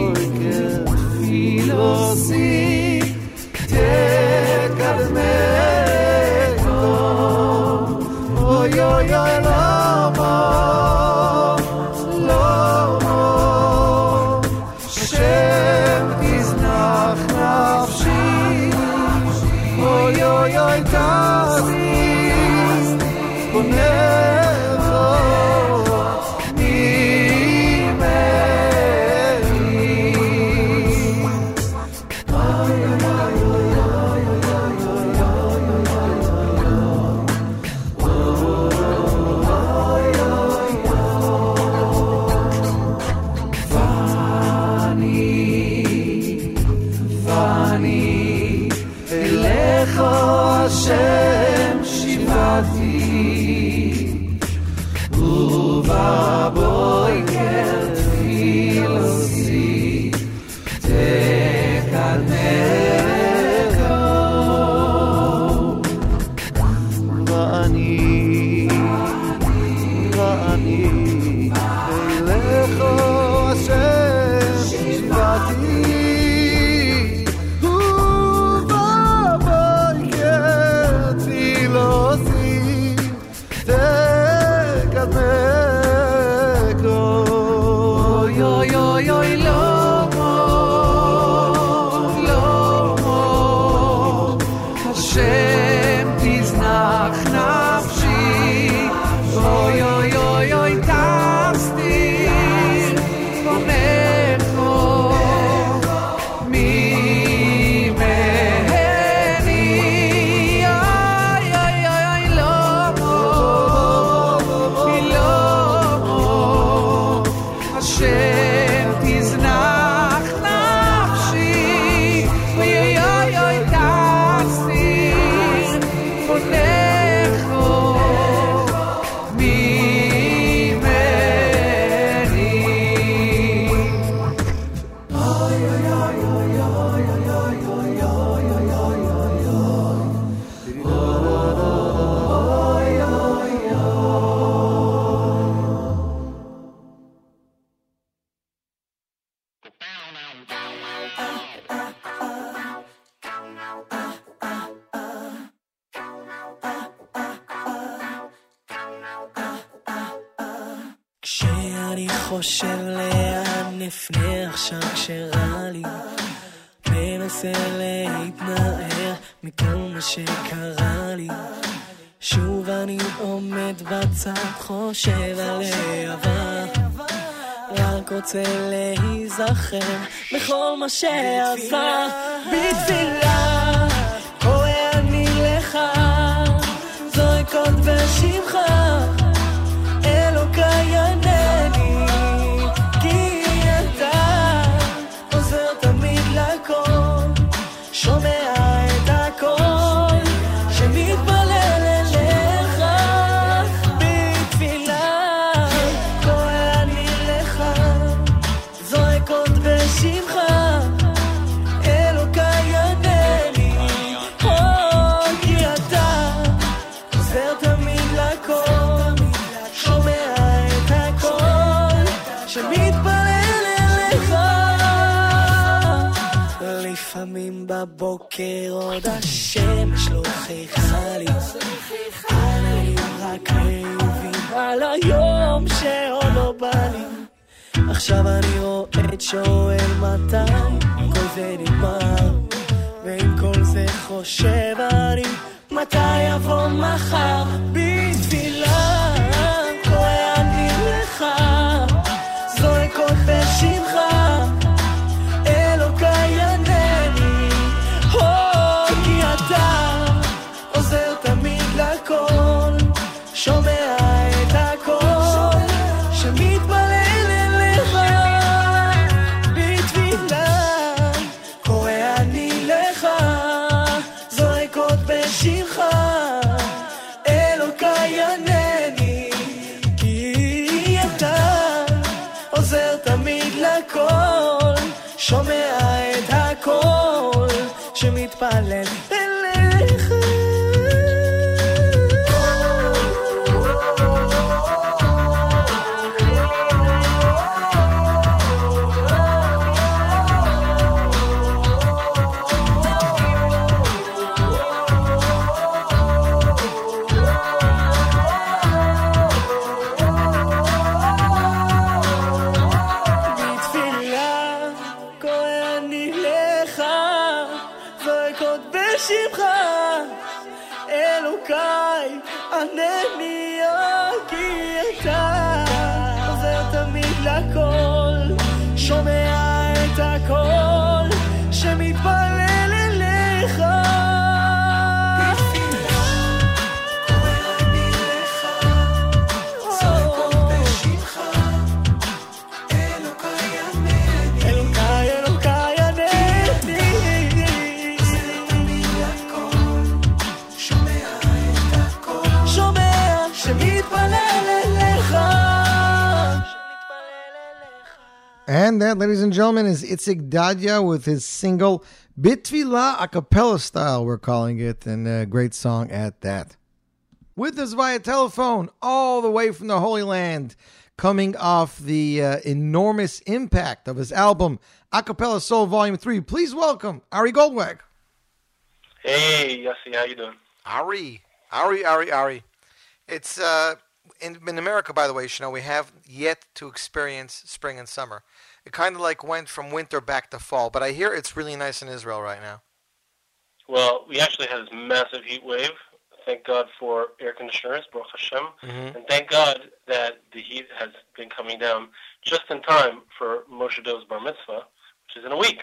רוצה להיזכר בכל מה שעשה. בתפילה. קורא אני לך זועקות עוד בבוקר עוד השמש לא חיכה לי, אני רק רעובים, על היום שעוד לא בא לי. עכשיו אני רואה את שואל מתי כל זה נגמר, ועם כל זה חושב אני, מתי יבוא מחר? בתפילה, כה אני לך, זועק עוד בשמחה שומע את הקול שמתפלל אליך בתפילה קורא אני לך זועק עוד בשמך. אלוקיי ענני כי אתה עוזר תמיד לכל. שומע את הקול שמתפלל
And that, ladies and gentlemen, is Itzik Dadya with his single Bitfila a cappella style, we're calling it, and a great song at that. With us via telephone, all the way from the Holy Land, coming off the uh, enormous impact of his album Acapella Soul Volume 3, please welcome Ari Goldwag.
Hey, Yossi, how you doing?
Ari, Ari, Ari, Ari. It's uh, in, in America, by the way, you know, we have yet to experience spring and summer. It kind of like went from winter back to fall, but I hear it's really nice in Israel right now.
Well, we actually had this massive heat wave. Thank God for air conditioners, Baruch Hashem.
Mhm.
And thank God that the heat has been coming down just in time for Moshe Dove's bar mitzvah, which is in a week.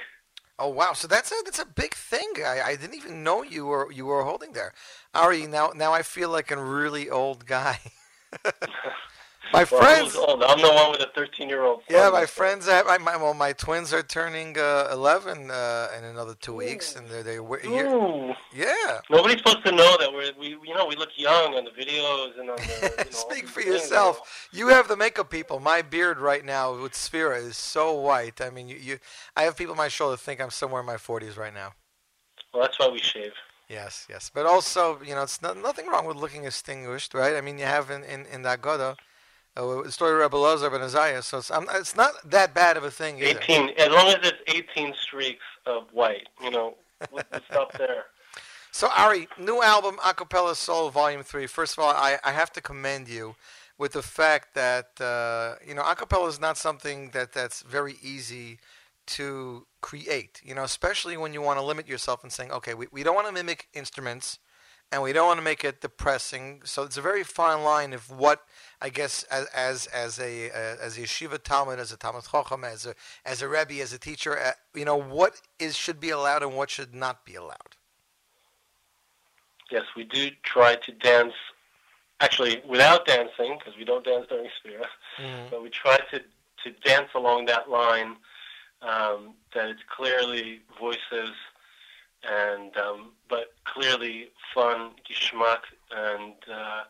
Oh wow! So that's a that's a big thing. I, I didn't even know you were you were holding there, Ari. Now now I feel like a really old guy. my
Well,
friends,
old? I'm the one with a 13 year old.
yeah, my friends. Have, I, my well, my twins are turning uh, eleven uh, in another two weeks, and they're they
Ooh.
yeah.
Nobody's supposed to know that we're we you know we look young on the videos and on the you know,
Speak for yourself. You have the makeup people. My beard right now with Sefira is so white. I mean, you, you I have people on my shoulder think I'm somewhere in my 40s right now.
Well, that's why we shave.
Yes, yes. But also, you know, it's not, nothing wrong with looking distinguished, right? I mean, you have in, in, in the Haggadah, uh, the story of Rebbe Lazar ben Azariah, so it's, I'm, it's not that bad of a thing either.
18, as long as it's 18 streaks of white, you know, stop there.
So, Ari, new album, Acapella Soul, Volume 3. First of all, I, I have to commend you with the fact that, uh, you know, acapella is not something that, that's very easy to create, you know, especially when you want to limit yourself and saying, okay, we, we don't want to mimic instruments and we don't want to make it depressing. So it's a very fine line of what I guess as as, as a uh, as a yeshiva talmid, as a talmid chacham, as a as a rebbe, as a teacher, uh, you know, what is should be allowed and what should not be allowed.
Yes, we do try to dance, actually without dancing, because we don't dance during Sefira, but we try to, to dance along that line um, that it's clearly voices and um, but clearly fun, geschmack, and uh,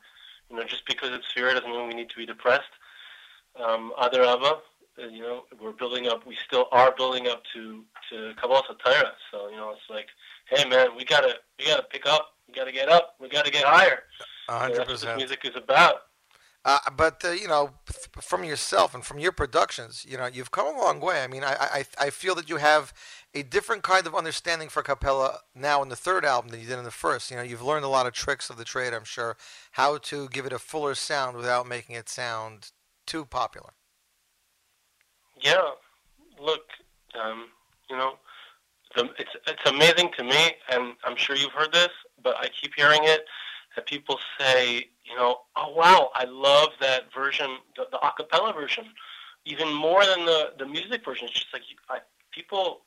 you know just because it's Sefira doesn't mean we need to be depressed. Um, Other Abba, uh, you know, we're building up. We still are building up to to Kabbalah Satira. So you know, it's like, hey man, we gotta we gotta pick up. We gotta get up. We gotta get higher.
A
So That's what music is about.
Uh, but uh, you know, from yourself and from your productions, you know, you've come a long way. I mean, I, I I feel that you have a different kind of understanding for capella now in the third album than you did in the first. You know, you've learned a lot of tricks of the trade, I'm sure, how to give it a fuller sound without making it sound too popular.
Yeah, look, um, you know, the, it's it's amazing to me, and I'm sure you've heard this, but I keep hearing it that people say, you know, oh wow, I love that version, the, the a cappella version, even more than the the music version. It's just like you, I, people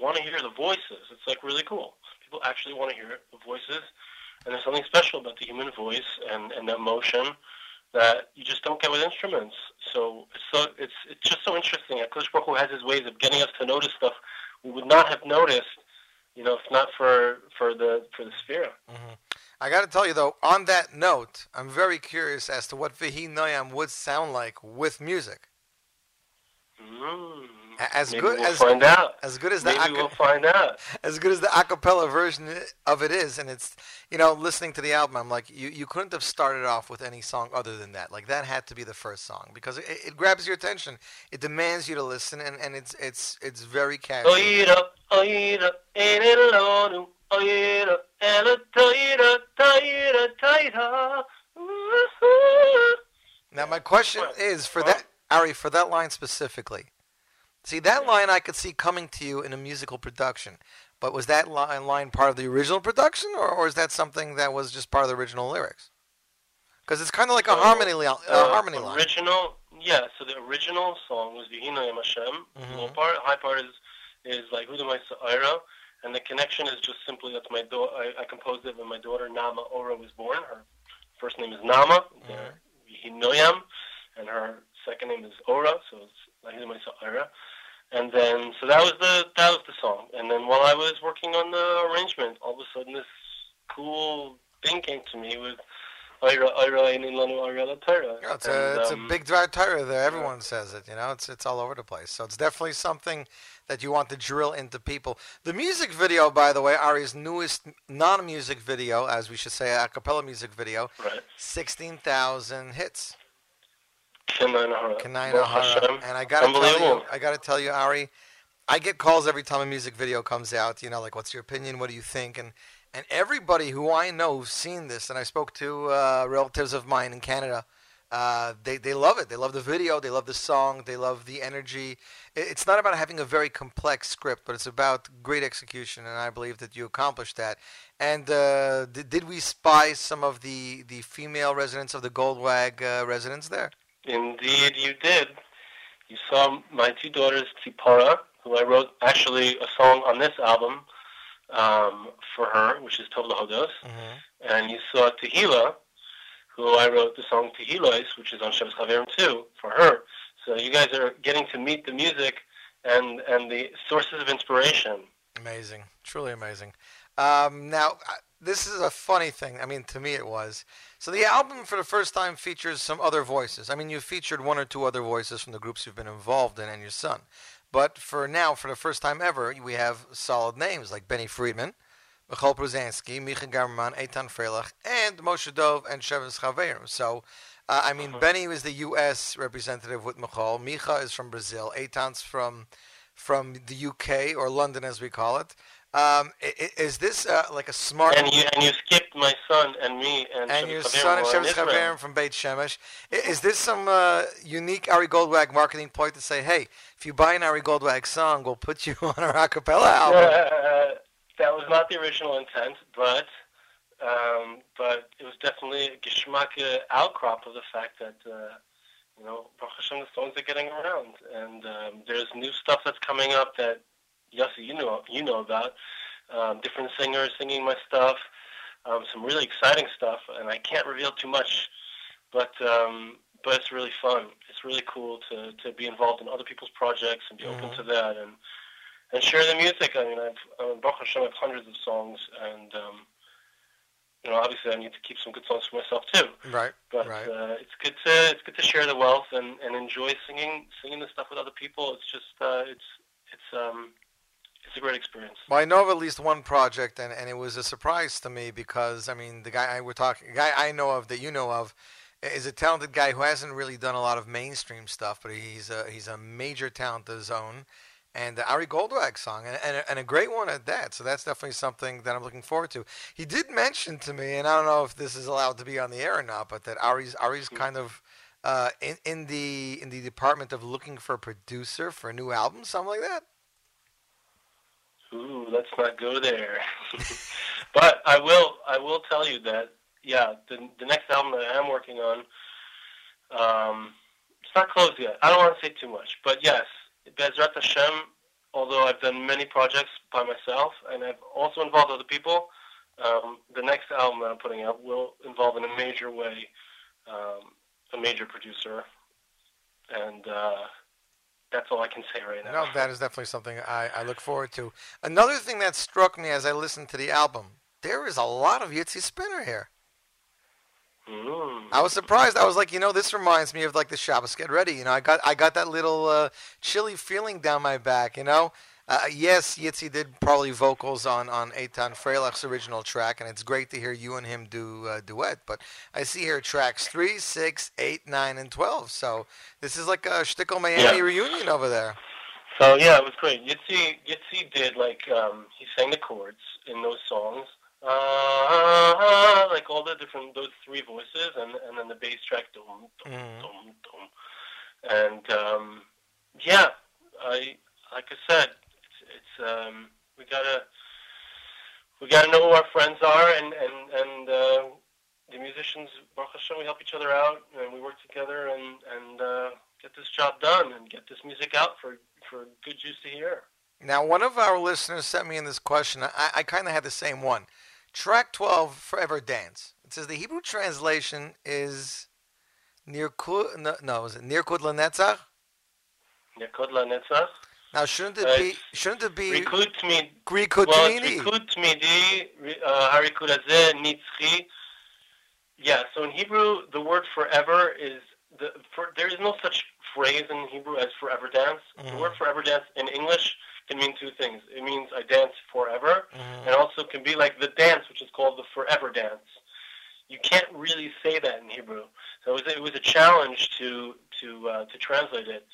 want to hear the voices. It's like really cool. People actually want to hear the voices, and there's something special about the human voice and and the emotion that you just don't get with instruments. So so it's it's just so interesting. Akash Baruch has his ways of getting us to notice stuff we would not have noticed, you know, if not for for the for the Sefira.
I got to tell you though, on that note, I'm very curious as to what Vihi Noyam would sound like with music.
Mm.
As
Maybe
good
we'll
as
find out.
as good as the
Maybe
aca-
we'll find out.
as good as the acapella version of it is, and it's you know listening to the album, I'm like you you couldn't have started off with any song other than that. Like that had to be the first song because it, it grabs your attention, it demands you to listen, and, and it's it's it's very catchy.
Oira, oira, en el lonu, oira, ela toira, toira, toira.
Now my question is for that Ari for that line specifically. See that line I could see coming to you in a musical production, but was that line, line part of the original production, or, or is that something that was just part of the original lyrics? Because it's kind of like a
So,
harmony, li- a
uh,
harmony line.
Original, yeah. So the original song was Vihina Yam Hashem.
Mm-hmm.
Low part, high part is is like Hudamai Sa'ira, and the connection is just simply that my daughter. I, I composed it when my daughter Nama Ora was born. Her first name is Nama,
Mm-hmm.
Vihinoyam, and her second name is Ora. So it's like Hudamai Sa'ira. And then, so that was the that was the song. And then while I was working on the arrangement, all of a sudden this cool thing came to me with Ira Ira Einin Lanu Ira La Torah.
Yeah, it's a, it's
um,
a big dry tire there. Everyone says it. You know, it's it's all over the place. So it's definitely something that you want to drill into people. The music video, by the way, Ari's newest non-music video, as we should say, a cappella music video,
Right.
sixteen thousand hits.
Kenai Nahara.
And I gotta tell you. I gotta tell you, Ari, I get calls every time a music video comes out. You know, like, what's your opinion? What do you think? And and everybody who I know who's seen this, and I spoke to uh, relatives of mine in Canada. Uh, they they love it. They love the video. They love the song. They love the energy. It- It's not about having a very complex script, but it's about great execution, and I believe that you accomplished that. And uh, did, did we spy some of the, the female residents of the Goldwag uh, residents there?
Indeed, you did. You saw my two daughters, Tzipora, who I wrote actually a song on this album um, for her, which is Tov Lahodos. And you saw Tehila, who I wrote the song Tehilos, which is on Shabbos Chaverim too, for her. So you guys are getting to meet the music and, and the sources of inspiration.
Amazing, truly amazing. Um, now, this is a funny thing. I mean, to me, it was. So the album, for the first time, features some other voices. I mean, you've featured one or two other voices from the groups you've been involved in, and your son. But for now, for the first time ever, we have solid names like Benny Friedman, Michoel Pruzansky, Micha Gamerman, Eitan Freilich, and Moshe Dov and Sheves Chaverim. So, uh, I mean, Benny was the U.S. representative with Michal. Micha is from Brazil. Eitan's from from the UK or London, as we call it. Um, is this uh, like a smart?
And you and you skipped my son and me and,
and your son and Chaverim from Beit Shemesh. Is this some uh, unique Ari Goldwag marketing point to say, hey, if you buy an Ari Goldwag song, we'll put you on our a cappella album?
Uh, that was not the original intent, but um, but it was definitely a geschmack uh, outcrop of the fact that uh, you know Baruch Hashem, the songs are getting around, and um, there's new stuff that's coming up that Yossi you know you know about. Um, different singers singing my stuff, um, some really exciting stuff, and I can't reveal too much, but um, but it's really fun. It's really cool to to be involved in other people's projects and be open to that and and share the music. I mean, I've uh, Baruch Hashem, I have hundreds of songs, and um, you know, obviously, I need to keep some good songs for myself too.
Right.
But
right.
uh, it's good to it's good to share the wealth and, and enjoy singing singing the stuff with other people. It's just uh, it's it's um it's a great experience.
Well, I know of at least one project, and, and it was a surprise to me because I mean, the guy I we're talking, guy I know of that you know of, is a talented guy who hasn't really done a lot of mainstream stuff, but he's a, he's a major talent of his own, and the Ari Goldwag song, and, and, a, and a great one at that. So that's definitely something that I'm looking forward to. He did mention to me, and I don't know if this is allowed to be on the air or not, but that Ari's Ari's kind of uh, in in the in the department of looking for a producer for a new album, something like that?
Ooh, let's not go there. but I will. I will tell you that. Yeah, the the next album that I am working on, um, it's not closed yet. I don't want to say too much, but yes, Bezrat Hashem. Although I've done many projects by myself and I've also involved other people, um, the next album that I'm putting out will involve in a major way um, a major producer, and uh, that's all I can say right now.
No, that is definitely something I, I look forward to. Another thing that struck me as I listened to the album, there is a lot of Yitzi Spinner here.
Mm.
I was surprised. I was like, you know, this reminds me of like the Shabbos Get Ready. You know, I got I got that little uh, chilly feeling down my back. You know, uh, yes, Yitzi did probably vocals on on Eitan Freilich's original track, and it's great to hear you and him do uh, duet. But I see here tracks three, six, eight, nine, and twelve. So this is like a Shtickle Miami
Yeah.
reunion over there.
So yeah, it was great. Yitzi, Yitzi did like um, he sang the chords in those songs, uh, like all the different those three voices, and and then the bass track, dum dum dum dum, and um, yeah, I like I said, it's, um, we gotta we gotta know who our friends are, and and and uh, the musicians, Baruch Hashem, we help each other out, and we work together, and and uh, get this job done, and get this music out for for good Jews to hear.
Now, one of our listeners sent me in this question. I, I kind of had the same one. Track 12, Forever Dance. It says the Hebrew translation is Nirkud, no, no, is it Nirkud Lanetzach?
Nekod Lanetzach.
Now, shouldn't it
Uh,
be, shouldn't it be
Rikud Tmid.
Rikud
well,
Tmidi?
it's Rikud Tmidi, ri- uh, Harikud Hazeh, Nitzchi. Yeah, so in Hebrew, the word forever is, the, for, there is no such phrase in Hebrew as forever dance. The word forever dance in English can mean two things. It means I dance forever, and also can be like the dance, which is called the forever dance. You can't really say that in Hebrew. So it was, it was a challenge to to uh, to translate it.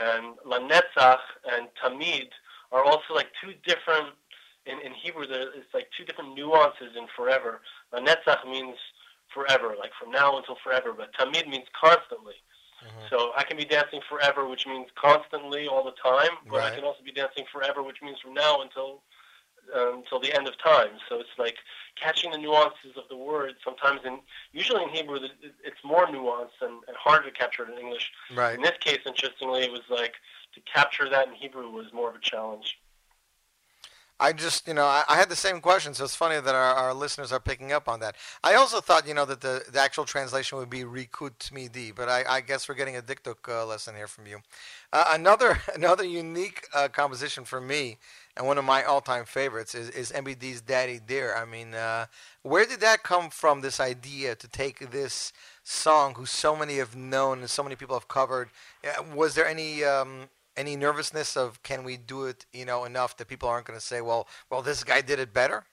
And lanetzach and tamid are also like two different in, in Hebrew. There, it's like two different nuances in forever. Lanetzach means forever, like from now until forever, but tamid means constantly. Mm-hmm. So I can be dancing forever, which means constantly all the time, but I can also be dancing forever, which means from now until until the end of time. So it's like catching the nuances of the word. Sometimes, in usually in Hebrew, it's more nuanced and, and harder to capture it in English.
Right.
In this case, interestingly, it was like to capture that in Hebrew was more of a challenge.
I just, you know, I, I had the same question, so it's funny that our, our listeners are picking up on that. I also thought, you know, that the, the actual translation would be Rikut Tmidi, but I, I guess we're getting a dikduk uh, lesson here from you. Uh, another another unique uh, composition for me, and one of my all-time favorites, is, is MBD's Daddy Dear. I mean, uh, where did that come from, this idea to take this song, who so many have known and so many people have covered? Uh, was there any... Um, any nervousness of can we do it you know enough that people aren't going to say well well this guy did it better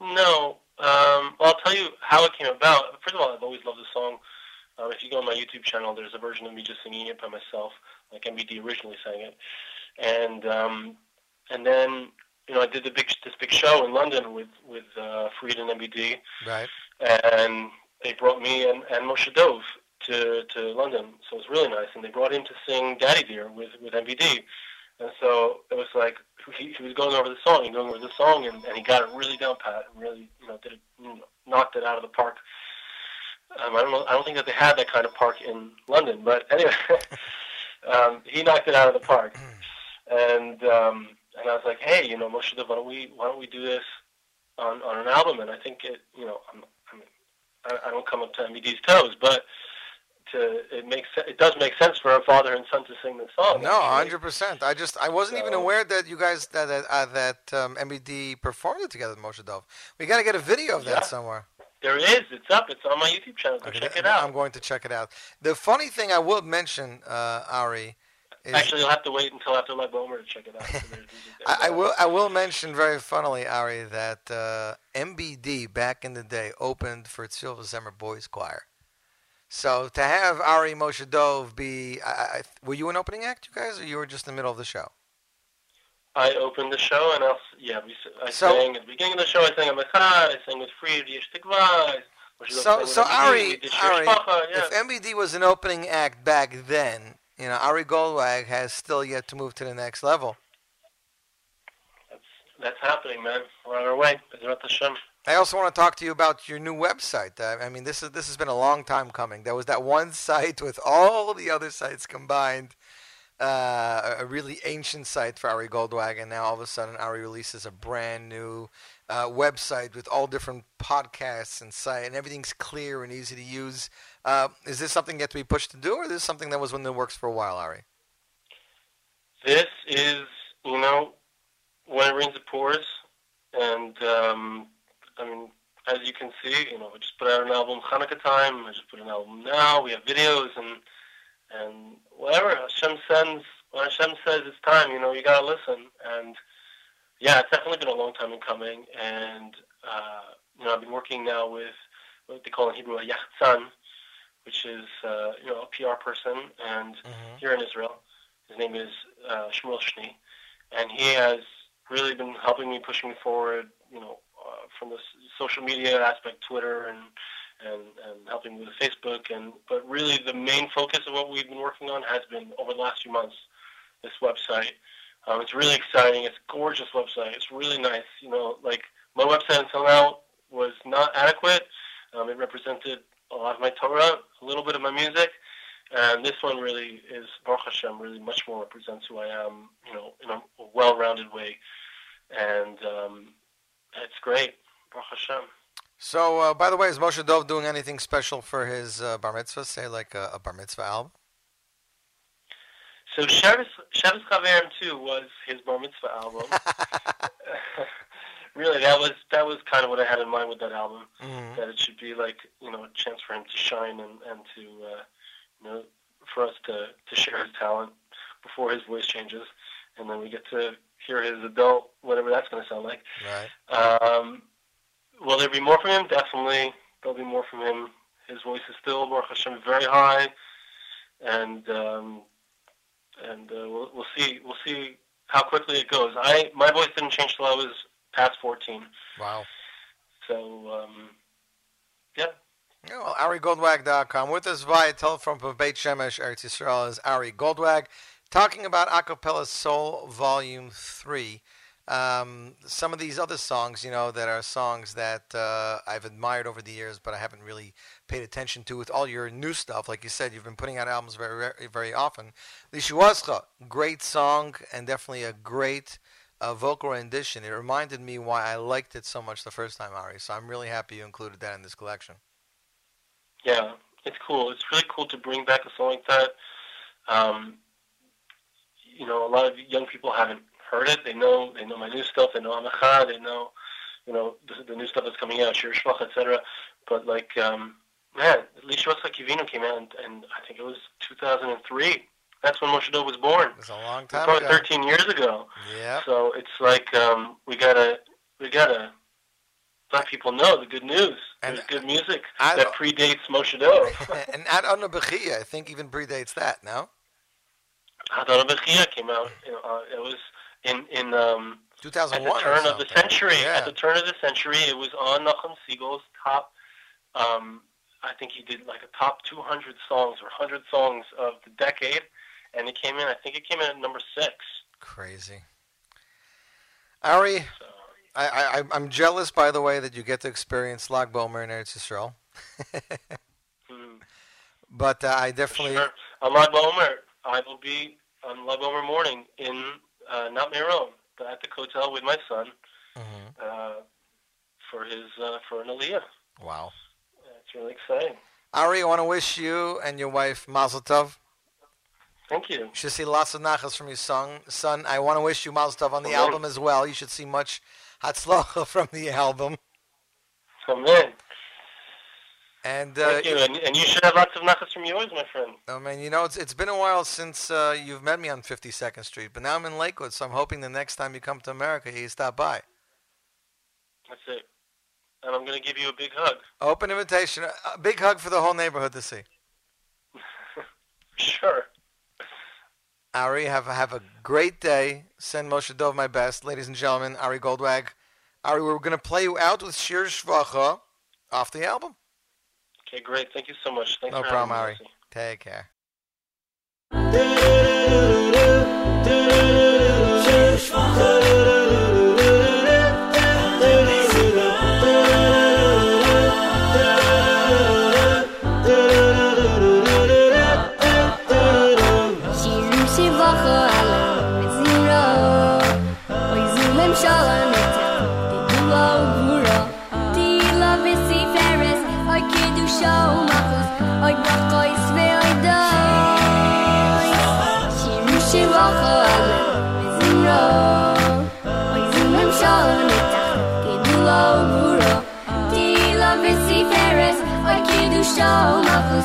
No. Um, well, I'll tell you how it came about. First of all, I've always loved the song. Um, if you go on my YouTube channel, there's a version of me just singing it by myself, like MBD originally sang it. And um, and then you know I did the big this big show in London with with uh, Fried and MBD,
right
and they brought me and, and Moshe Dove to to London. So it was really nice, and they brought him to sing Daddy Dear with with MBD. And so it was like he, he was going over the song, and going over the song, and, and he got it really down pat, and really, you know, did it, you know, knocked it out of the park. Um, I don't know, I don't think that they had that kind of park in London, but anyway, um, he knocked it out of the park. And um, and I was like, hey, you know, Moshe, Dov, why don't we why don't we do this on on an album? And I think it, you know, I'm, I mean, I, I don't come up to MBD's toes, but to it makes it does make sense for a father and son to sing this song.
no 100% i just i wasn't even aware that you guys that that, uh, that um, mbd performed it together with moshe dove we got to get a video of that
Yeah.
somewhere
There is. It's up. It's on my YouTube channel. Go check it out.
i'm going to check it out the funny thing i will mention uh, ari is
Actually, you'll have to wait until after Bomer to check it out. So there's music there.
I, I will. I will mention very funnily, Ari, that uh, MBD back in the day opened for Silver Zimmer Boys Choir. So to have Ari Moshe Dove be, I, I, were you an opening act, you guys, or you were just in the middle of the show?
I opened the show, and I'll, yeah, we, I
So-
sang at the beginning of the show. I sang Amachai. I sang with Fried Yesh Tikva. Moshe Dov
So, so Ari,
we did Shir
Ari,
Shvacha, yeah.
if MBD was an opening act back then, you know, Ari Goldwag has still yet to move to the next level.
That's that's happening, man. We're on our way. Bezrat Hashem.
I also want to talk to you about your new website. I mean, this is this has been a long time coming. There was that one site with all the other sites combined, uh, a really ancient site for Ari Goldwag, and now all of a sudden Ari releases a brand new uh, website with all different podcasts and site, and everything's clear and easy to use. Uh, is this something yet to be pushed to do, or is this something that was in the works for a while, Ari?
This is, you know, when it rains, it pours, and um, I mean, as you can see, you know, we just put out an album Hanukkah time. I just put an album now. We have videos and and whatever Hashem sends. When Hashem says it's time, you know, you gotta listen. And yeah, it's definitely been a long time in coming. And uh, you know, I've been working now with what they call in Hebrew a yachtzan, which is uh, you know a PR person, and here in Israel, his name is uh, Shmuel Shni, and he has really been helping me, pushing me forward. You know, uh, from the social media aspect, Twitter and and and helping me with Facebook, and but really the main focus of what we've been working on has been over the last few months this website. Um, it's really exciting. It's a gorgeous website. It's really nice. You know, like my website until now was not adequate. Um, it represented a lot of my Torah, a little bit of my music, and this one really is Baruch Hashem. Really, much more represents who I am. You know, in a well-rounded way, and um, it's great. Baruch Hashem.
So, uh, by the way, is Moshe Dov doing anything special for his uh, bar mitzvah? Say, like a, a bar mitzvah album?
So Shabbos, Shabbos Chaverim too was his bar mitzvah album. really, that was that was kind of what I had in mind with that album.
Mhm.
That it should be like you know a chance for him to shine and and to uh, you know for us to to share his talent before his voice changes, and then we get to hear his adult whatever that's going to sound like.
Right.
Um, will there be more from him? Definitely, there'll be more from him. His voice is still Baruch Hashem very high, and um, and uh, we'll we'll see we'll see how quickly it goes. I my voice didn't change till I was past fourteen,
Wow.
so um, yeah.
Yeah, well, AriGoldwag.com. With us via telephone from Beit Shemesh, Eretz Yisrael, is Ari Goldwag, talking about Acapella Soul Volume 3. Um, some of these other songs, you know, that are songs that uh, I've admired over the years, but I haven't really paid attention to with all your new stuff. Like you said, you've been putting out albums very, very, very often. Lishuascha, great song, and definitely a great uh, vocal rendition. It reminded me why I liked it so much the first time, Ari. So I'm really happy you included that in this collection.
Yeah, it's cool. It's really cool to bring back a song like that. Um, you know, a lot of young people haven't heard it. They know they know my new stuff. They know Amacha. They know, you know, the, the new stuff that's coming out, Shir Shvach, etc. But like, um, man, Lishvach Kivino came out, and, and I think it was 2003. That's when Moshe Dov was born.
It was a long
It was
time
probably
ago.
13 years ago.
Yeah.
So it's like um, we gotta we gotta let people know the good news. There's good music that predates Moshe Dov.
and Ad Anna Bechia, I think, even predates that, no?
Adon Bechia came out. You know, uh, it was in in um, at
2001
the
or
turn of the century.
Yeah.
At the turn of the century, it was on Nachum Segal's top. Um, I think he did like a top 200 songs or 100 songs of the decade, and it came in. I think it came in at number six.
Crazy. Ari, I, I, I- I'm jealous, by the way, that you get to experience Lag BaOmer in Eretz Yisrael.
Hmm.
But uh, I definitely.
Sure. On Lag BaOmer, I will be on Lag BaOmer morning in uh, not Meron, but at the hotel with my son
Mm-hmm.
uh, for his uh, for an Aliyah.
Wow.
It's really exciting.
Ari, I want to wish you and your wife Mazel Tov.
Thank you.
You should see lots of nachas from your son. Son, I want to wish you Mazel Tov on the
Amen.
album as well. You should see much Hatzlacha from the album.
Amen.
And uh,
Thank you, and, and you should have lots of nachas from yours, my friend.
I mean, you know, it's it's been a while since uh, you've met me on 52nd Street, but now I'm in Lakewood, so I'm hoping the next time you come to America, you stop by.
That's it. And I'm going to give you a big hug.
Open invitation, a big hug for the whole neighborhood to see.
Sure.
Ari, have have a great day. Send Moshe Dov my best, ladies and gentlemen. Ari Goldwag. Ari, we're going to play you out with Shir Shvacha off the album.
Okay, great. Thank you so much. Thanks
no problem, Ari. Take care.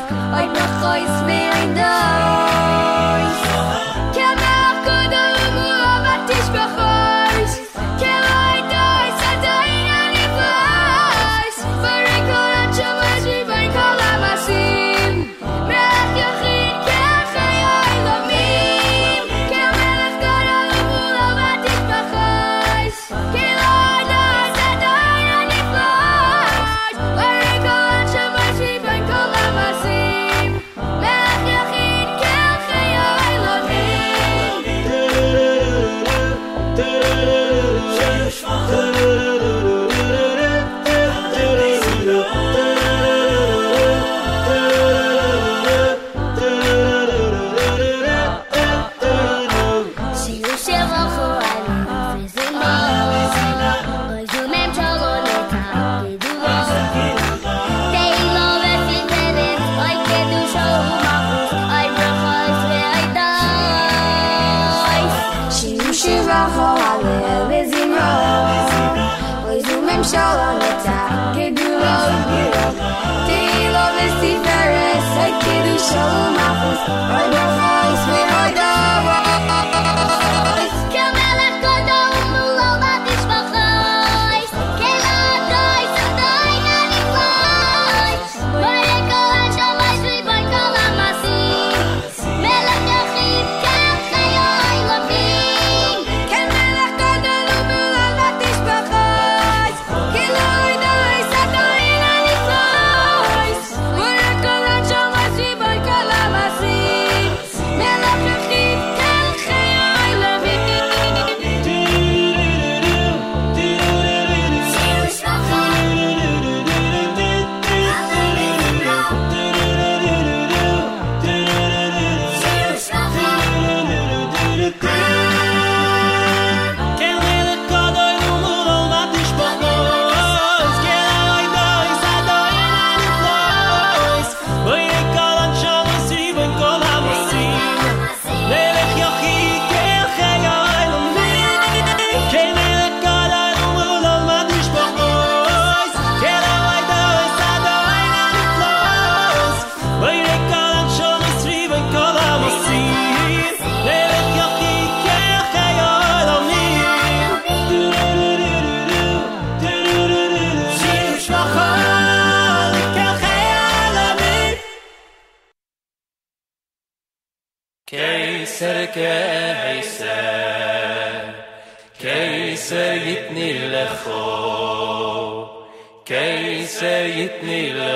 Hoy me estoy mirando.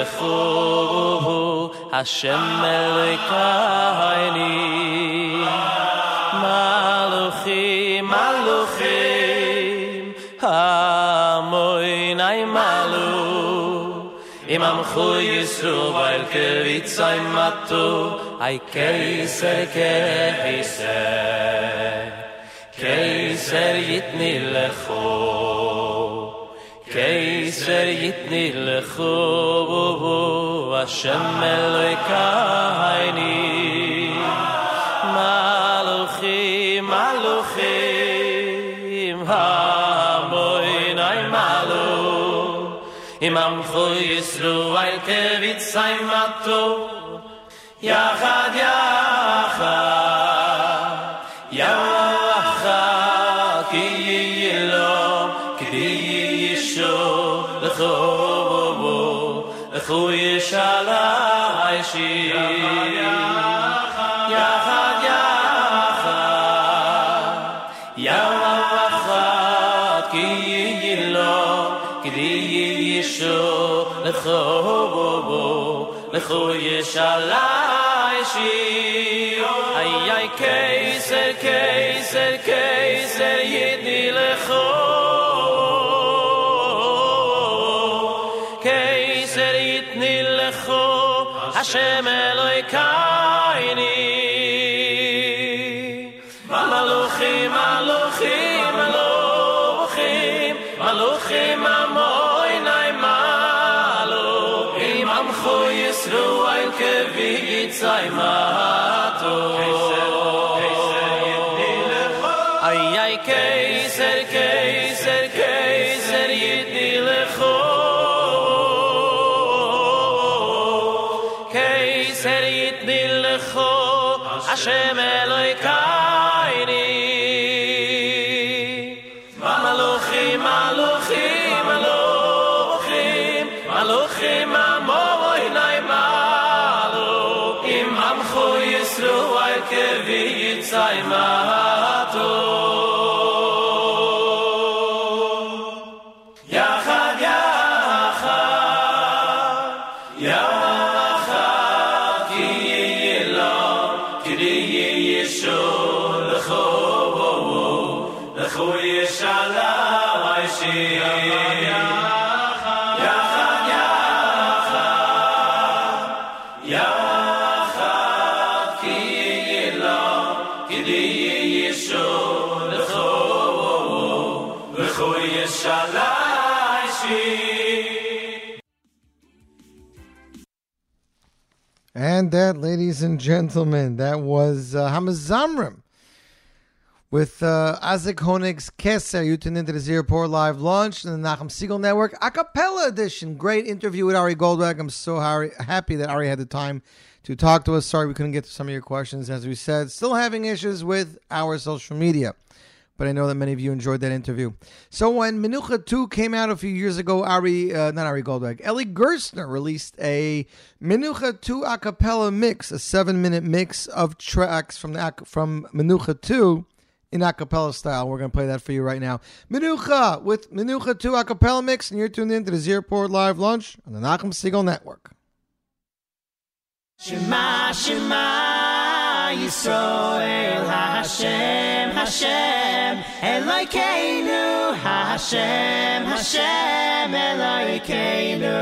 zechuhu Hashem elikaini Maluchim, maluchim Amoinai malu Im amchu yisru vayl kevitzay matu Ay keise, keise Keiser yitni lechuhu קייסר יתני לחובו השם אלוהיך הייני מלוכים מלוכים המוינאי מלו אם עמכו יסרו על כביצי מתו יחד יחד לכו ישאלי שיר איי איי קייסר קייסר קייסר ידני לכו קייסר יתני לכו השם אלוהי קייני I'm
a. that, ladies and gentlemen, that was uh, Hamazamrim with uh, Isaac Honig's Keser. You tuned into the Zero Live launch in the Nachum Segal Network a cappella edition. Great interview with Ari Goldberg. I'm so happy that Ari had the time to talk to us. Sorry we couldn't get to some of your questions. As we said, still having issues with our social media. But I know that many of you enjoyed that interview. So when Menucha 2 came out a few years ago, Ari, uh, not Ari Goldberg, Eli Gerstner released a Menucha 2 a cappella mix, a seven minute mix of tracks from the from Menucha 2 in a cappella style. We're going to play that for you right now. Menucha with Menucha 2 a cappella mix, and you're tuned in to the Z Report Live Lunch on the Nachum Segal Network.
Shema, Shema, Yisrael, Hashem, Hashem, Elokeinu, Hashem, Hashem, Elokeinu,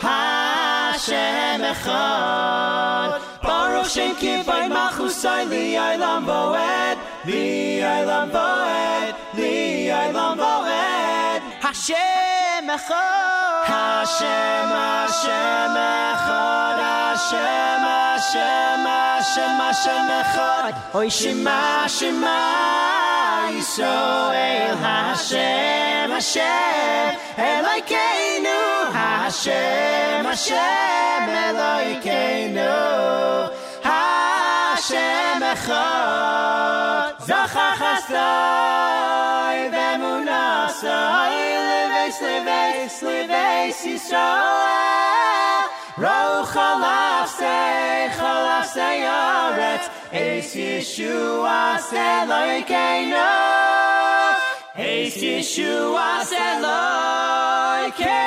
Hashem Echad, Baruch Shem Kivay Machusai, Li'aylam Voed, Li'aylam Voed, Li'aylam Voed, Hashem Echad, Hashem, Hashem Echad, Hashem, Hashem, Hashem, Hashem Echad, Oy Shema, Shema, Yisrael, Hashem, Hashem, Elokeinu, Hashem, Hashem, Elokeinu, Hashem Echad, Zachar Chasdai, Vemunasai, Leves, Leves, Leves, Yisrael, Roch Chalafsei, Chalafsei Yoretz, Eis Yeshua Elokeinu, Eis Yeshua Elokeinu,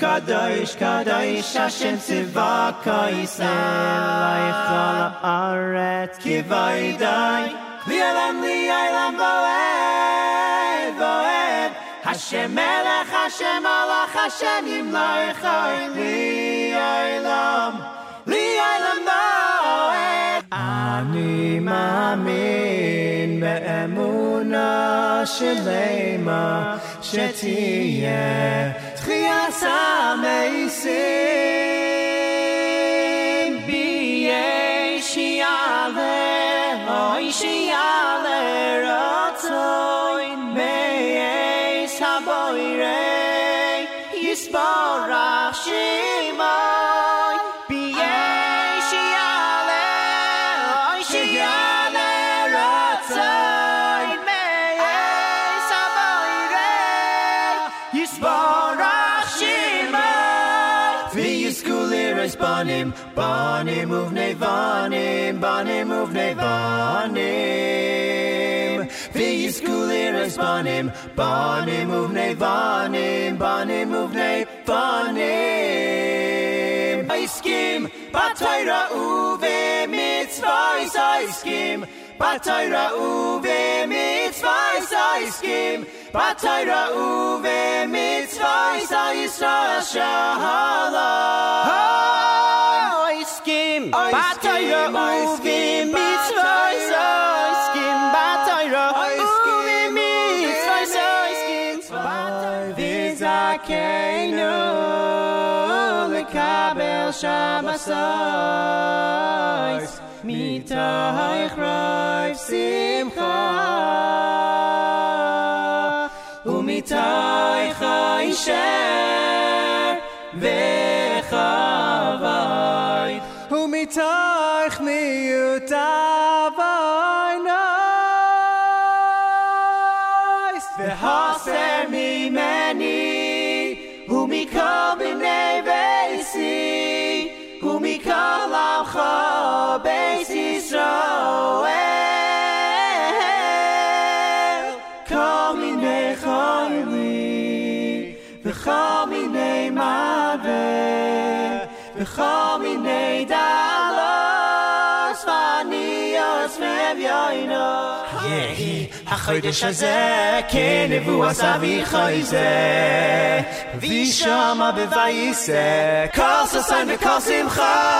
Kadosh, Kadosh, Kadosh, Hashem Tzivaka Yisrael, Laichal Haaretz, Kivaydai, Li'olam, Li'olam, Boed, Boed, Hashem Melech, Hashem Malach, Hashem Yimlach, Li'olam, Li'olam, Boed,
אני מאמין באמונה שלמה שתהיה תחיית המסים ביש יעלה אוי שיעלה vanim, vanim uvne vanim, vanim uvne vanim. Aiskim, batayra uve mitzvahs aiskim, batayra uve mitzvahs aiskim, batayra uve mitzvahs aisra shahala. Aiskim, batayra uve mitzvahs aiskim. kaino le kabel shabasois mitay khrayf simcha. U mitay khayshar ve khavay u mitay khniuta mi meni בית ישראל כל מיני חיילים וכל מיני מוות וכל מיני דלוס ועניות ואביונו יהי החודש הזה כנבואה סבי חייזה וישמע בבייסה כל ששן וכל שמחה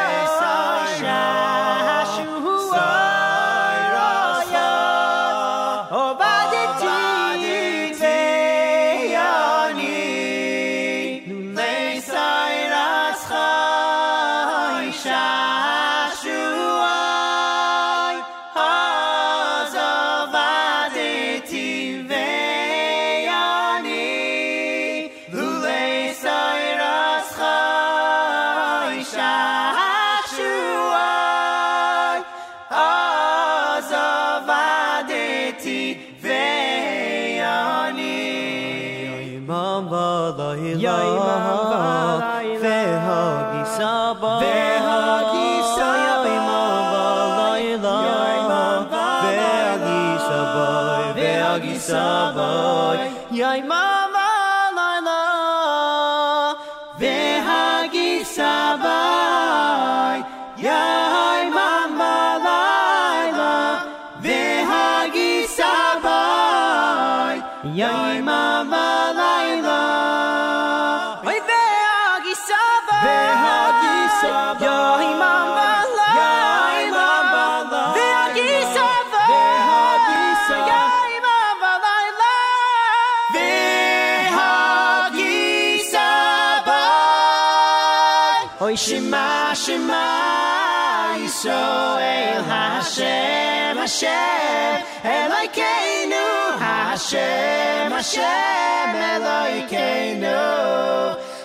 השם אלוהינו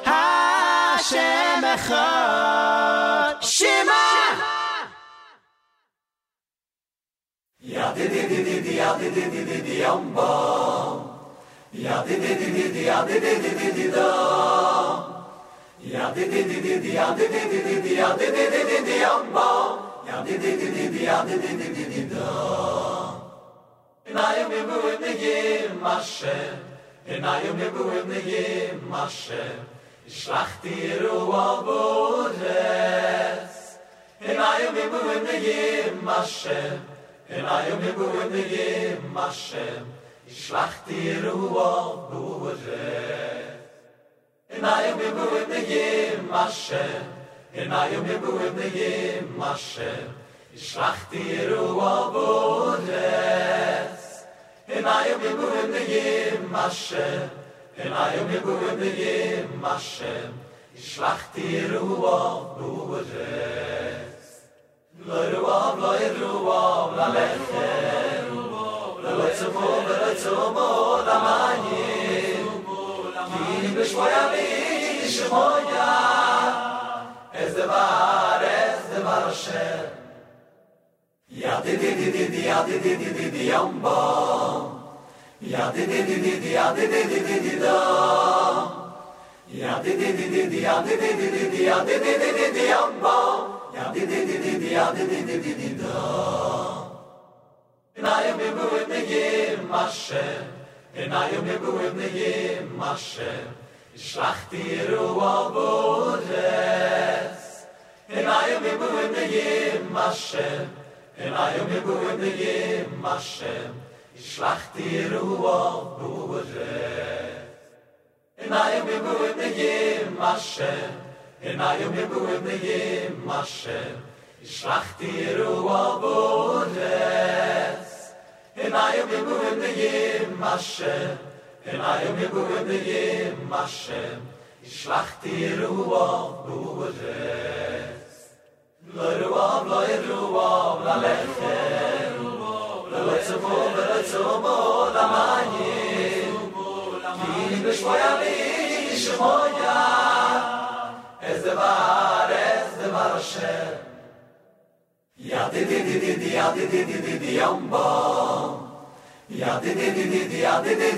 השם אחד שמע
Ya di di di di di ya di di di di di di ya di di di di di da. Ya di di di di di ya di di di di di. Ya di di di di di ya di di di di di nay mi buyt ne
ge mashe in nay mi buyt ne ge mashe shlacht dir u avodes in nay mi buyt ne ge mashe in nay mi buyt ne ge mashe shlacht dir u avodes in nay mi mashe in nay mi mashe Ich schlacht dir u avodes in ayem gebur in de yem mashe in ayem gebur in de yem mashe shlacht dir u wa du ze lor wa la er wa la lekhe la lo tsu la tsu ki be shoya mi shmoya. Ez de ez de bar Ya di di di di di ya di di di di di yam bam Ya di di di di di ya di di di di di dam Ya di di di di di ya di di di di di ya di di di di di yam Ya di di di di di ya di di di di di dam And I am ibu in the yim Hashem And I am ibu in the yim Hashem Shlach tiru avores And I am ibu in the yim Hashem In mei um ir bu dem yim mashe, ich schlach di ruo bu ge. In mei um ir bu dem yim mashe, in mei um ir bu dem yim mashe, ich schlach di ruo bu. In mei um ir bu dem in mei um ir bu dem yim mashe, ruo bu. In the yim Hashem And I am ibu in the yim Hashem Shlach tiru avores Lo ruav, lo ruav, la lechem Lo tzumo, lo tzumo, la manyim Ki b'shmoya li, shmoya Ez devar, ez devar Hashem Ya di di di di di, ya di di di di di yam bam Ya di di di di di, ya di di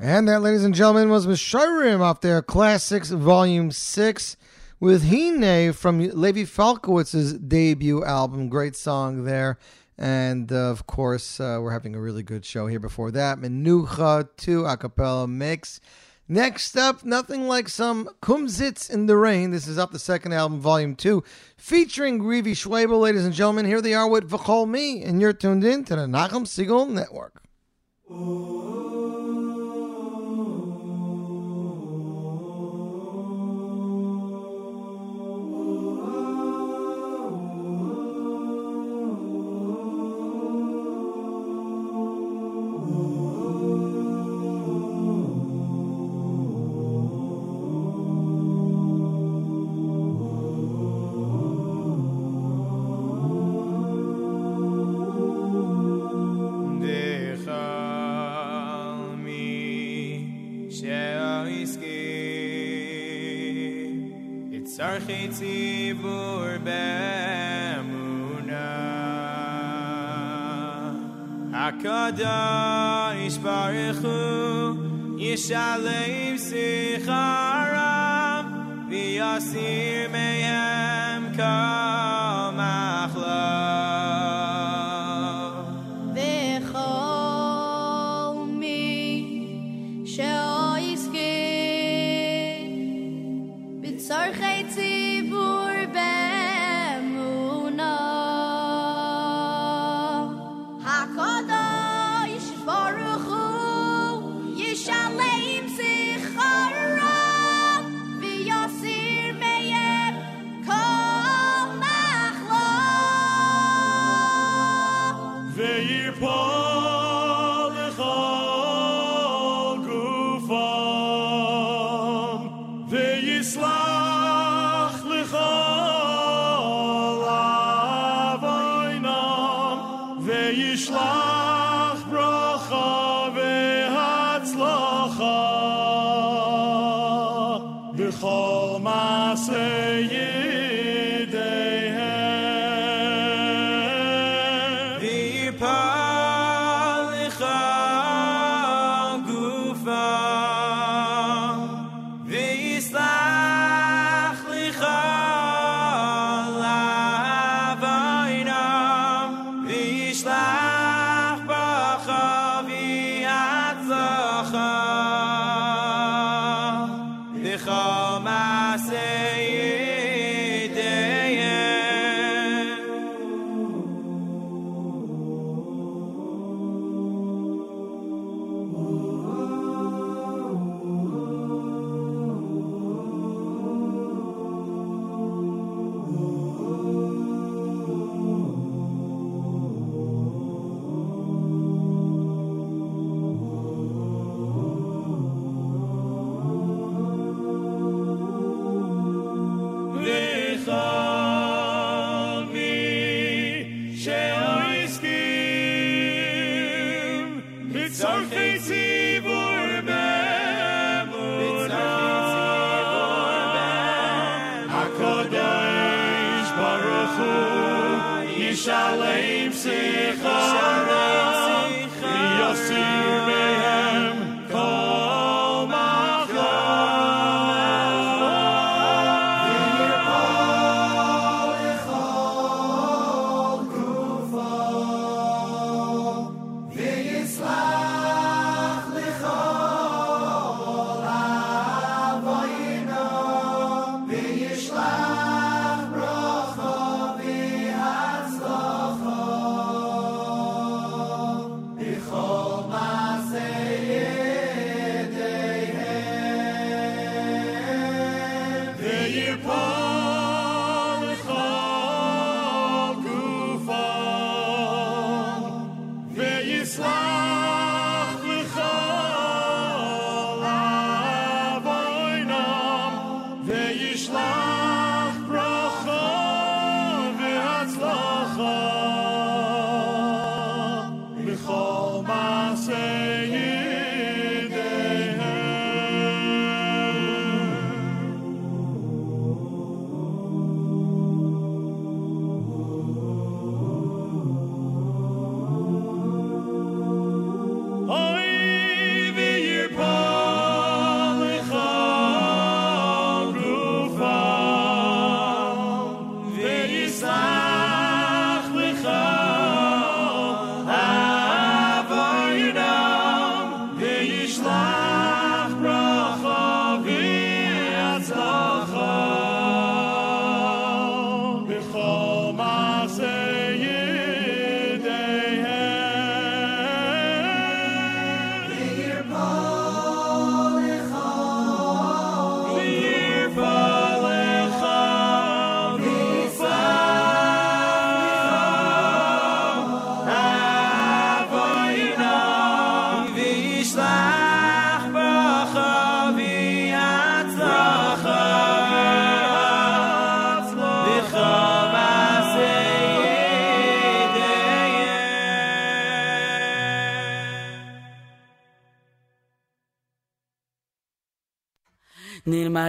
And that, ladies and gentlemen, was Mishirim off their Classics Volume 6 with Hine from Levi Falkowitz's debut album. Great song there. And uh, of course, uh, we're having a really good show here before that. Menucha 2 a cappella mix. Next up, nothing like some Kumsitz in the Rain. This is up the second album, Volume 2, featuring Greavy Schwabel. Ladies and gentlemen, here they are with V'chol Me, and you're tuned in to the Nachum Segal Network.
Dechal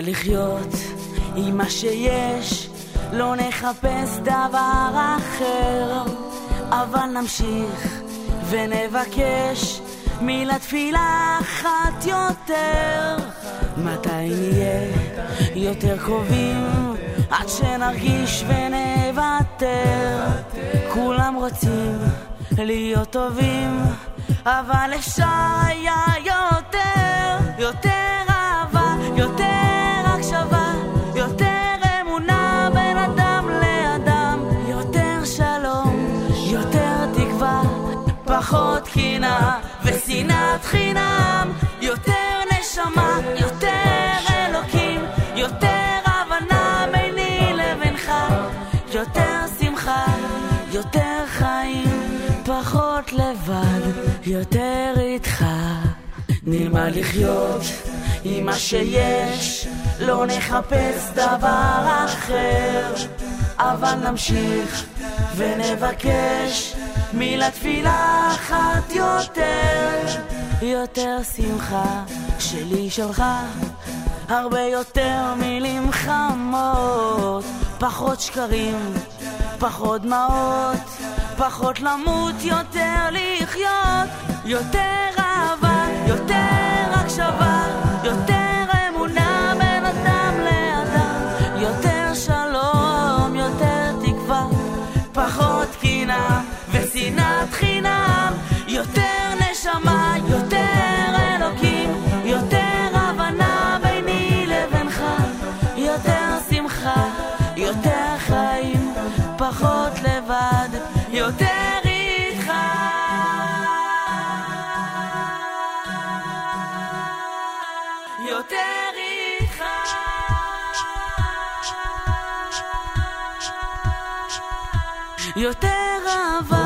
לחיות עם מה שיש, לא נחפש דבר אחר, אבל נמשיך ונבקש מילת תפילה אחת יותר. מתי נהיה יותר קרובים עד שנרגיש ונוותר? כולם רוצים להיות טובים, אבל אפשר היה יותר, יותר אהבה, יותר חינם, יותר נשמה, יותר אלוקים, יותר הבנה ביני לבינך, יותר שמחה, יותר חיים, פחות לבד, יותר איתך. נלמד לחיות עם מה שיש, לא נחפש דבר אחר, אבל נמשיך ונבקש מילת תפילה אחת יותר, יותר שמחה שלי שלך, הרבה יותר מילים חמות, פחות שקרים, פחות דמעות, פחות למות, יותר לחיות, יותר יותר אהבה,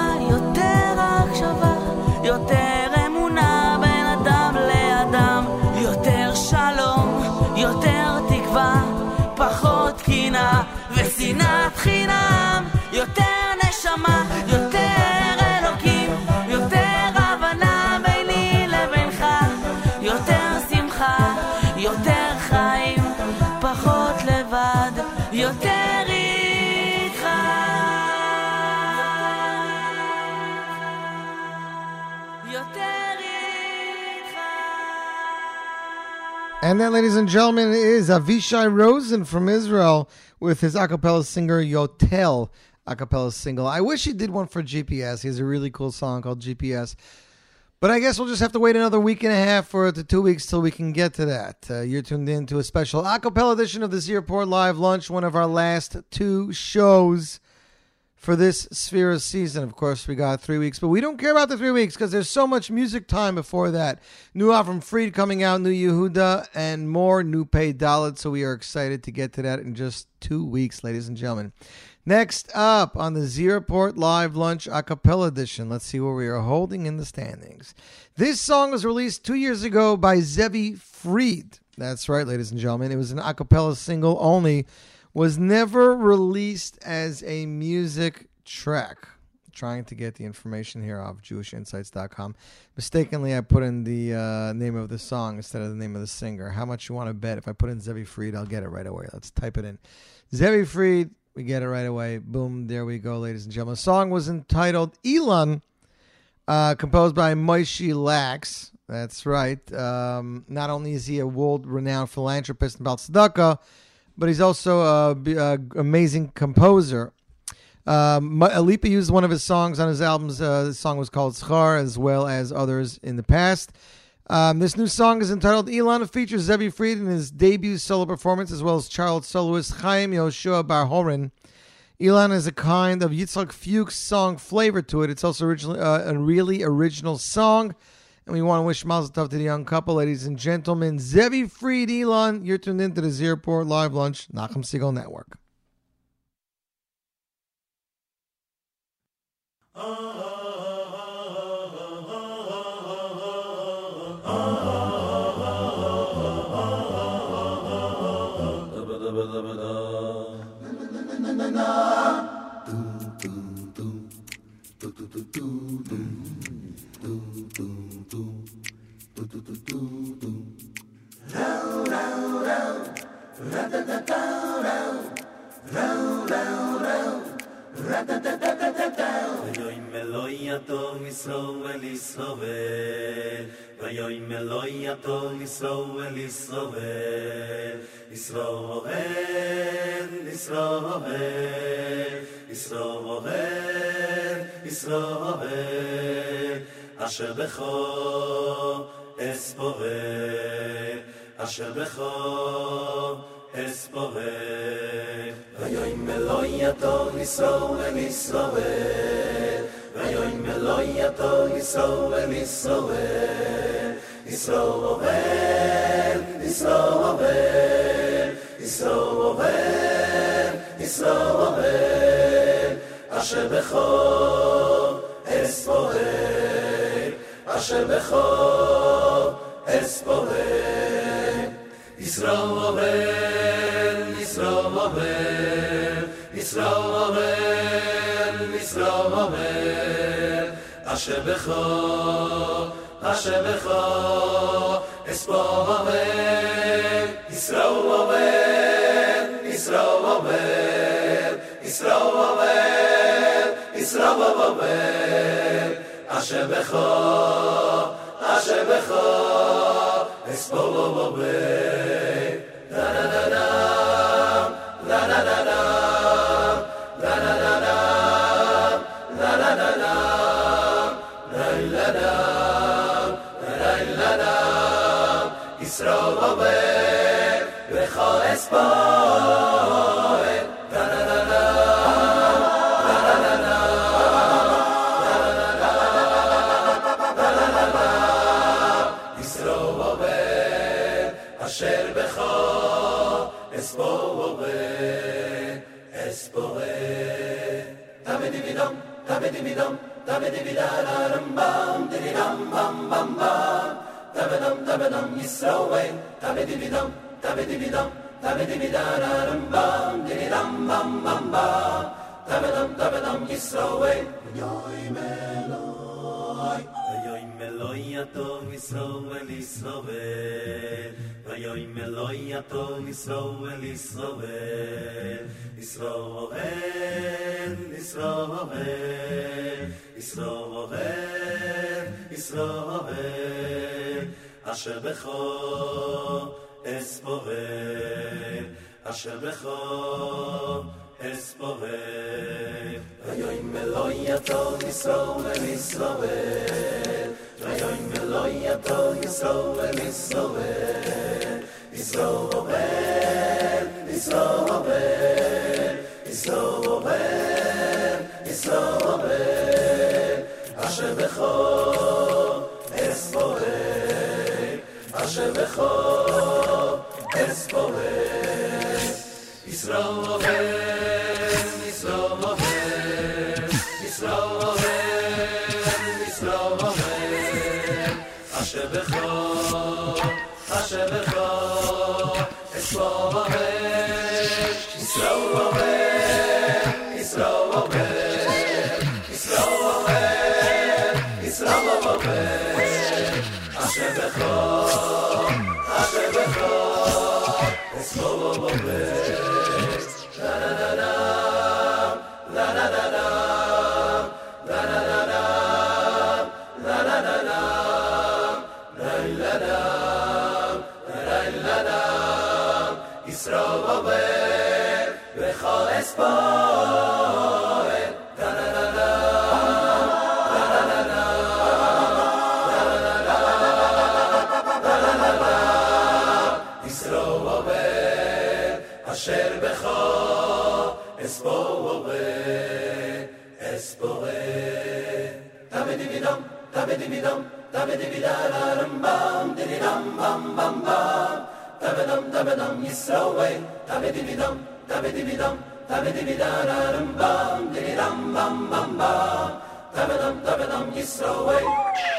And that, ladies and gentlemen, is Avishai Rosen from Israel with his a cappella singer Yotel a cappella single. I wish he did one for GPS. He has a really cool song called GPS. But I guess we'll just have to wait another week and a half or the two weeks till we can get to that. Uh, you're tuned in to a special a cappella edition of the Z Report Live Lunch, one of our last two shows for this Sefira season. Of course, we got three weeks, but we don't care about the three weeks because there's so much music time before that. New Avram Fried coming out, new Yehuda, and more new Pey Dalid. So we are excited to get to that in just two weeks, ladies and gentlemen. Next up on the Z Report Live Lunch a cappella edition, let's see where we are holding in the standings. This song was released two years ago by Zevi Fried. That's right, ladies and gentlemen. It was an a cappella single only was never released as a music track. Trying to get the information here off JewishInsights.com. Mistakenly, I put in the uh, name of the song instead of the name of the singer. How much you want to bet? If I put in Zevi Fried, I'll get it right away. Let's type it in. Zevi Fried, we get it right away. Boom, there we go, ladies and gentlemen. The song was entitled Elon, uh, composed by Moshe Lax. That's right. Um, not only is he a world renowned philanthropist about tzedakah, but he's also an amazing composer. Um, Alipa used one of his songs on his albums. Uh, the song was called Schar, as well as others in the past. Um, this new song is entitled Elon. It features Zevi Fried in his debut solo performance, as well as child soloist Chaim Yoshua Bar Horin. Elon has a kind of Yitzhak Fuchs song flavor to it. It's also originally uh, a really original song. And we want to wish Mazel Tov to the young couple, ladies and gentlemen. Zevi Fried, Elon, you're tuned into the Z Report Live Lunch, Nachum Segal Network.
Uh, uh. ויום אלוהי יתום ישראל ישראל ישראל ישראל ישראל אשר בכו אספורר אשר בכו es bore vayoy meloy ato niso ve niso ve vayoy meloy ato niso ve niso ve niso ve es es Israel over Israel, Israel, Israel, Hashem Echa, Hashem Echa, Israel, Israel, Israel, Israel, Israel, Hashem Echa, Hashem Echa, Israel, da da da da. Israel Bech, Becha Esbah. dibidam, dabidibidararam bam, dididam bam bam bam. Dabadam dabadam yisraway, dabidibidam, dabidibidam, dabidibidararam bam, dididam bam bam bam. Dabadam dabadam yisraway, yoy meloy, yoy meloy yato yisraway yisraway. ויוי מלוי יתו ישראל ישראל ישראל ישראל ישראל ישראל אשר בכו אספורר אשר בכו אספורר ויוי מלוי יתו ישראל ישראל ויוי מלוי אלוהי יתו ישראל ישראל, ישראל, ישראל, ישראל, ישראל, אשר בכו אספורל, אשר בכו אספורל. ישראל, Slow, slow, slow, slow, slow, slow, slow, slow, Yisrael עובר אשר בכל Espore, espore. Tabidibidum, tabidibidum, tabidibidararum bam, dididum bam bam bam. Tabidum, tabidum, Yisroel, tabidibidum, tabidibidum, tabidibidararum bam, dididum bam bam bam. Tabidum, tabidum, Yisroel.
Simon Kovu Mazal Tov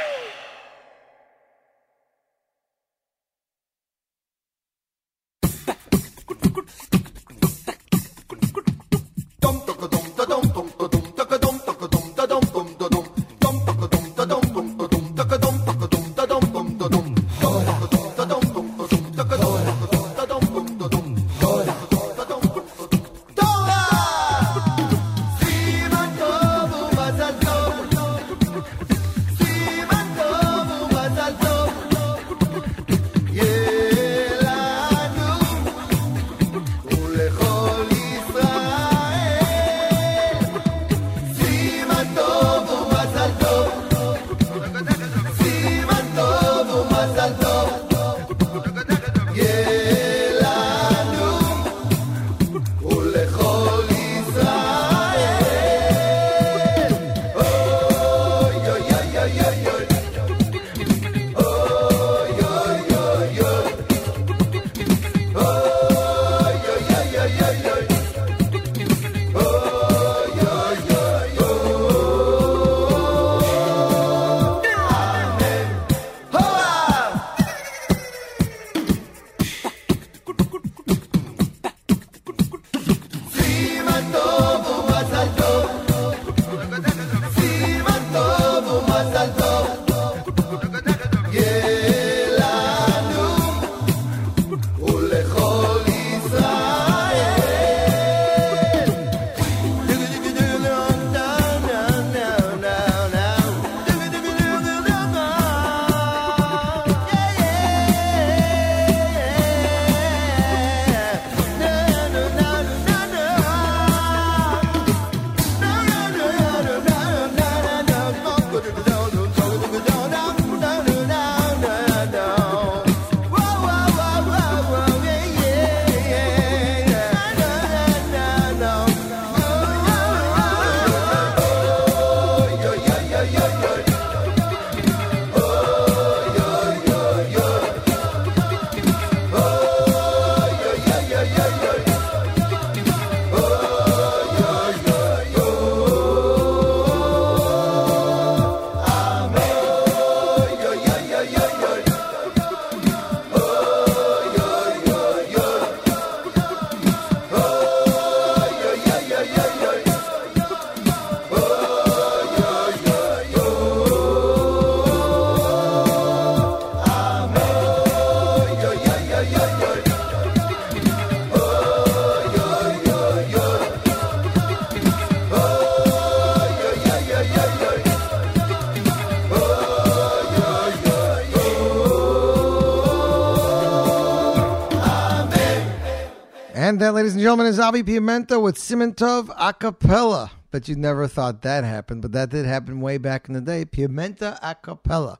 Ladies and gentlemen, is Avi Pimenta with Simintov a cappella. But you never thought that happened, but that did happen way back in the day. Pimenta a cappella.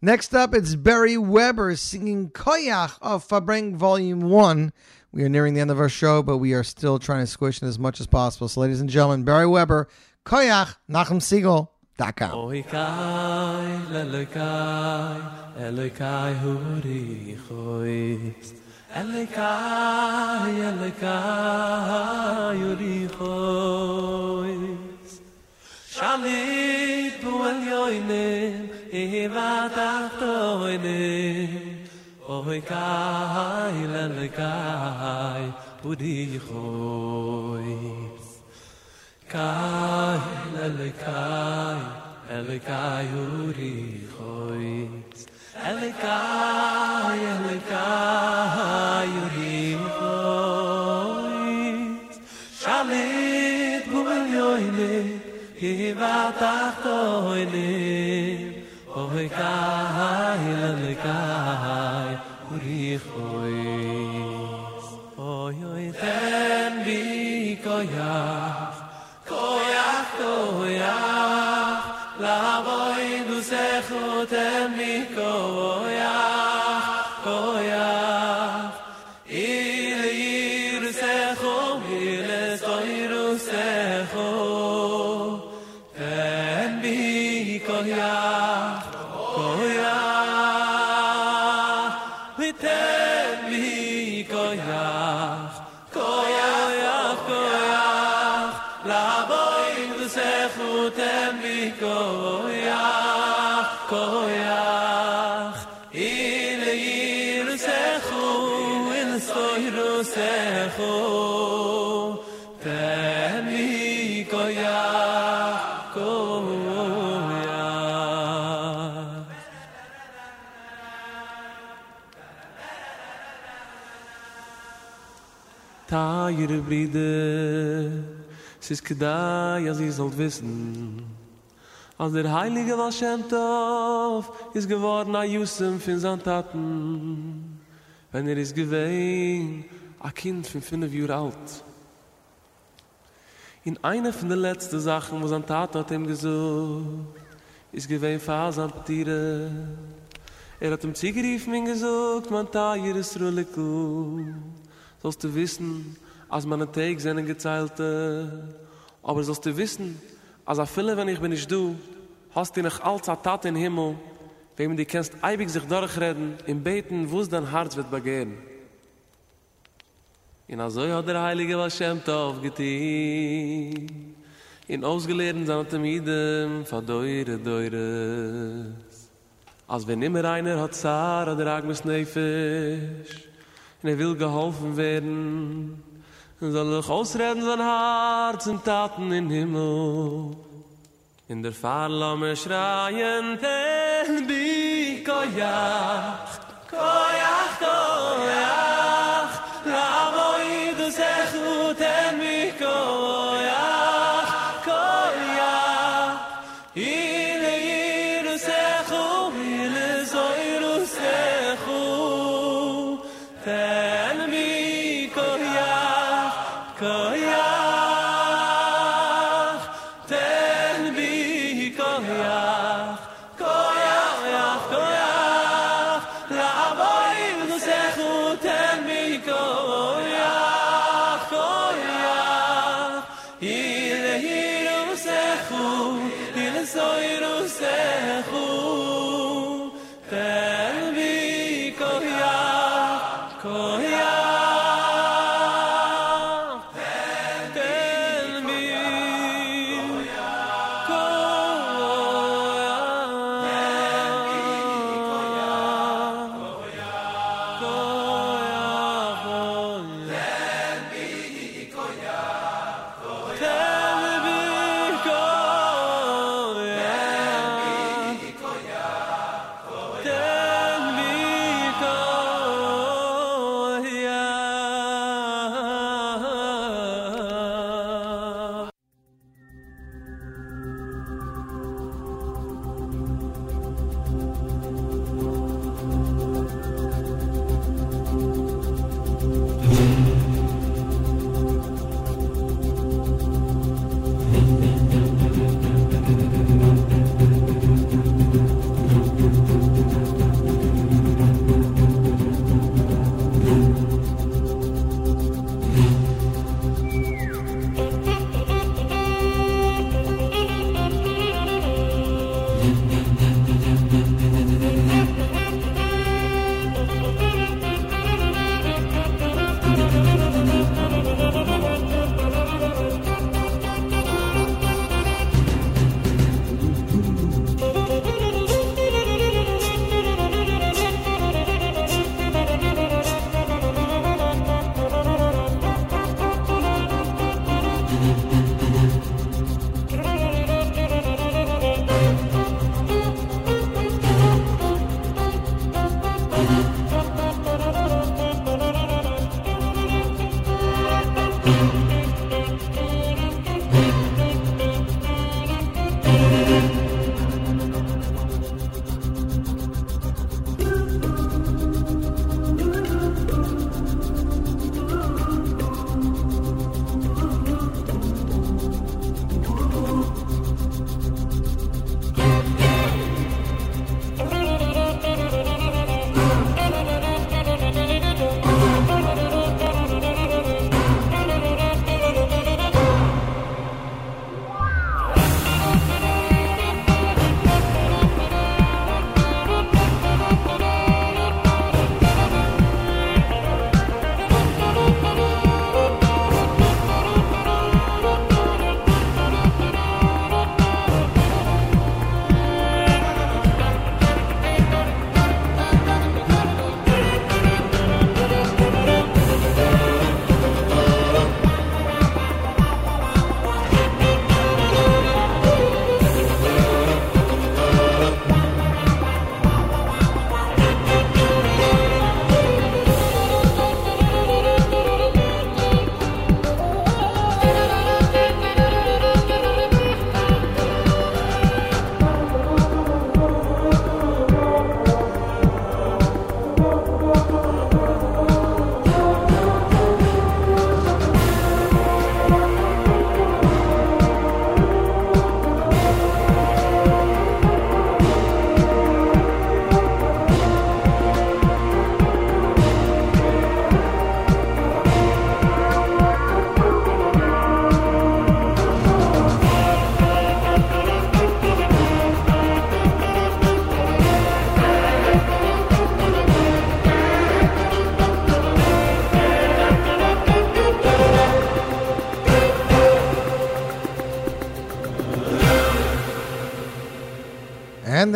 Next up, it's Barry Weber singing Koyach of Fabreng Volume 1. We are nearing the end of our show, but we are still trying to squish in as much as possible. So, ladies and gentlemen, Barry Weber, Koyach, NachumSegal.com.
Oy אלקאי אלקאי יריחויס kay uri יוינם sham nit אוי קאי אלקאי e קאי אלקאי אלקאי יריחויס Alekay alekay yudim koy shalet pumoyne riva takoyne okay alekay uri koy oy oy hen bi koya koyato ya la voy du Bride Sis kedai as ihr sollt wissen Als der Heilige was schemt auf Is geworden a Yusem fin san Taten. Wenn er is gewein A kind fin fünf Jür alt. In eine von der letzten Sachen wo san Tat hat ihm gesucht Is gewein fasam Tiere. Er hat ihm zigerief min gesucht Man Tayr is ruliku sollst du wissen, als meine Tage sind gezeilte, aber sollst du wissen, als er viele, wenn ich bin nicht du, hast du noch als eine Tat im Himmel, wem du kannst eibig sich durchreden, im Beten, wo es dein Herz wird begehen. In also hat der Heilige was schämt aufgetein, in ausgelehrten seine Tamiden, verdeure, deures. Als wenn immer einer hat Sarah, der Agnes Nefisch, und er will geholfen werden, soll er ausreden sein Herz und Taten in Himmel. In der Fahrlamme schreien, ten bi koyach, koyach, koyach,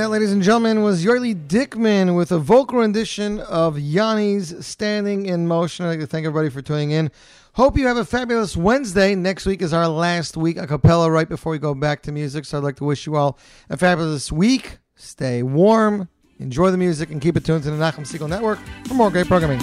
that, ladies and gentlemen, was Yorli Dickman with a vocal rendition of Yanni's Standing in Motion. I'd like to thank everybody for tuning in. Hope you have a fabulous Wednesday. Next week is our last week a cappella right before we go back to music. So I'd like to wish you all a fabulous week. Stay warm, enjoy the music, and keep it tuned to the Nachum Segal Network for more great programming.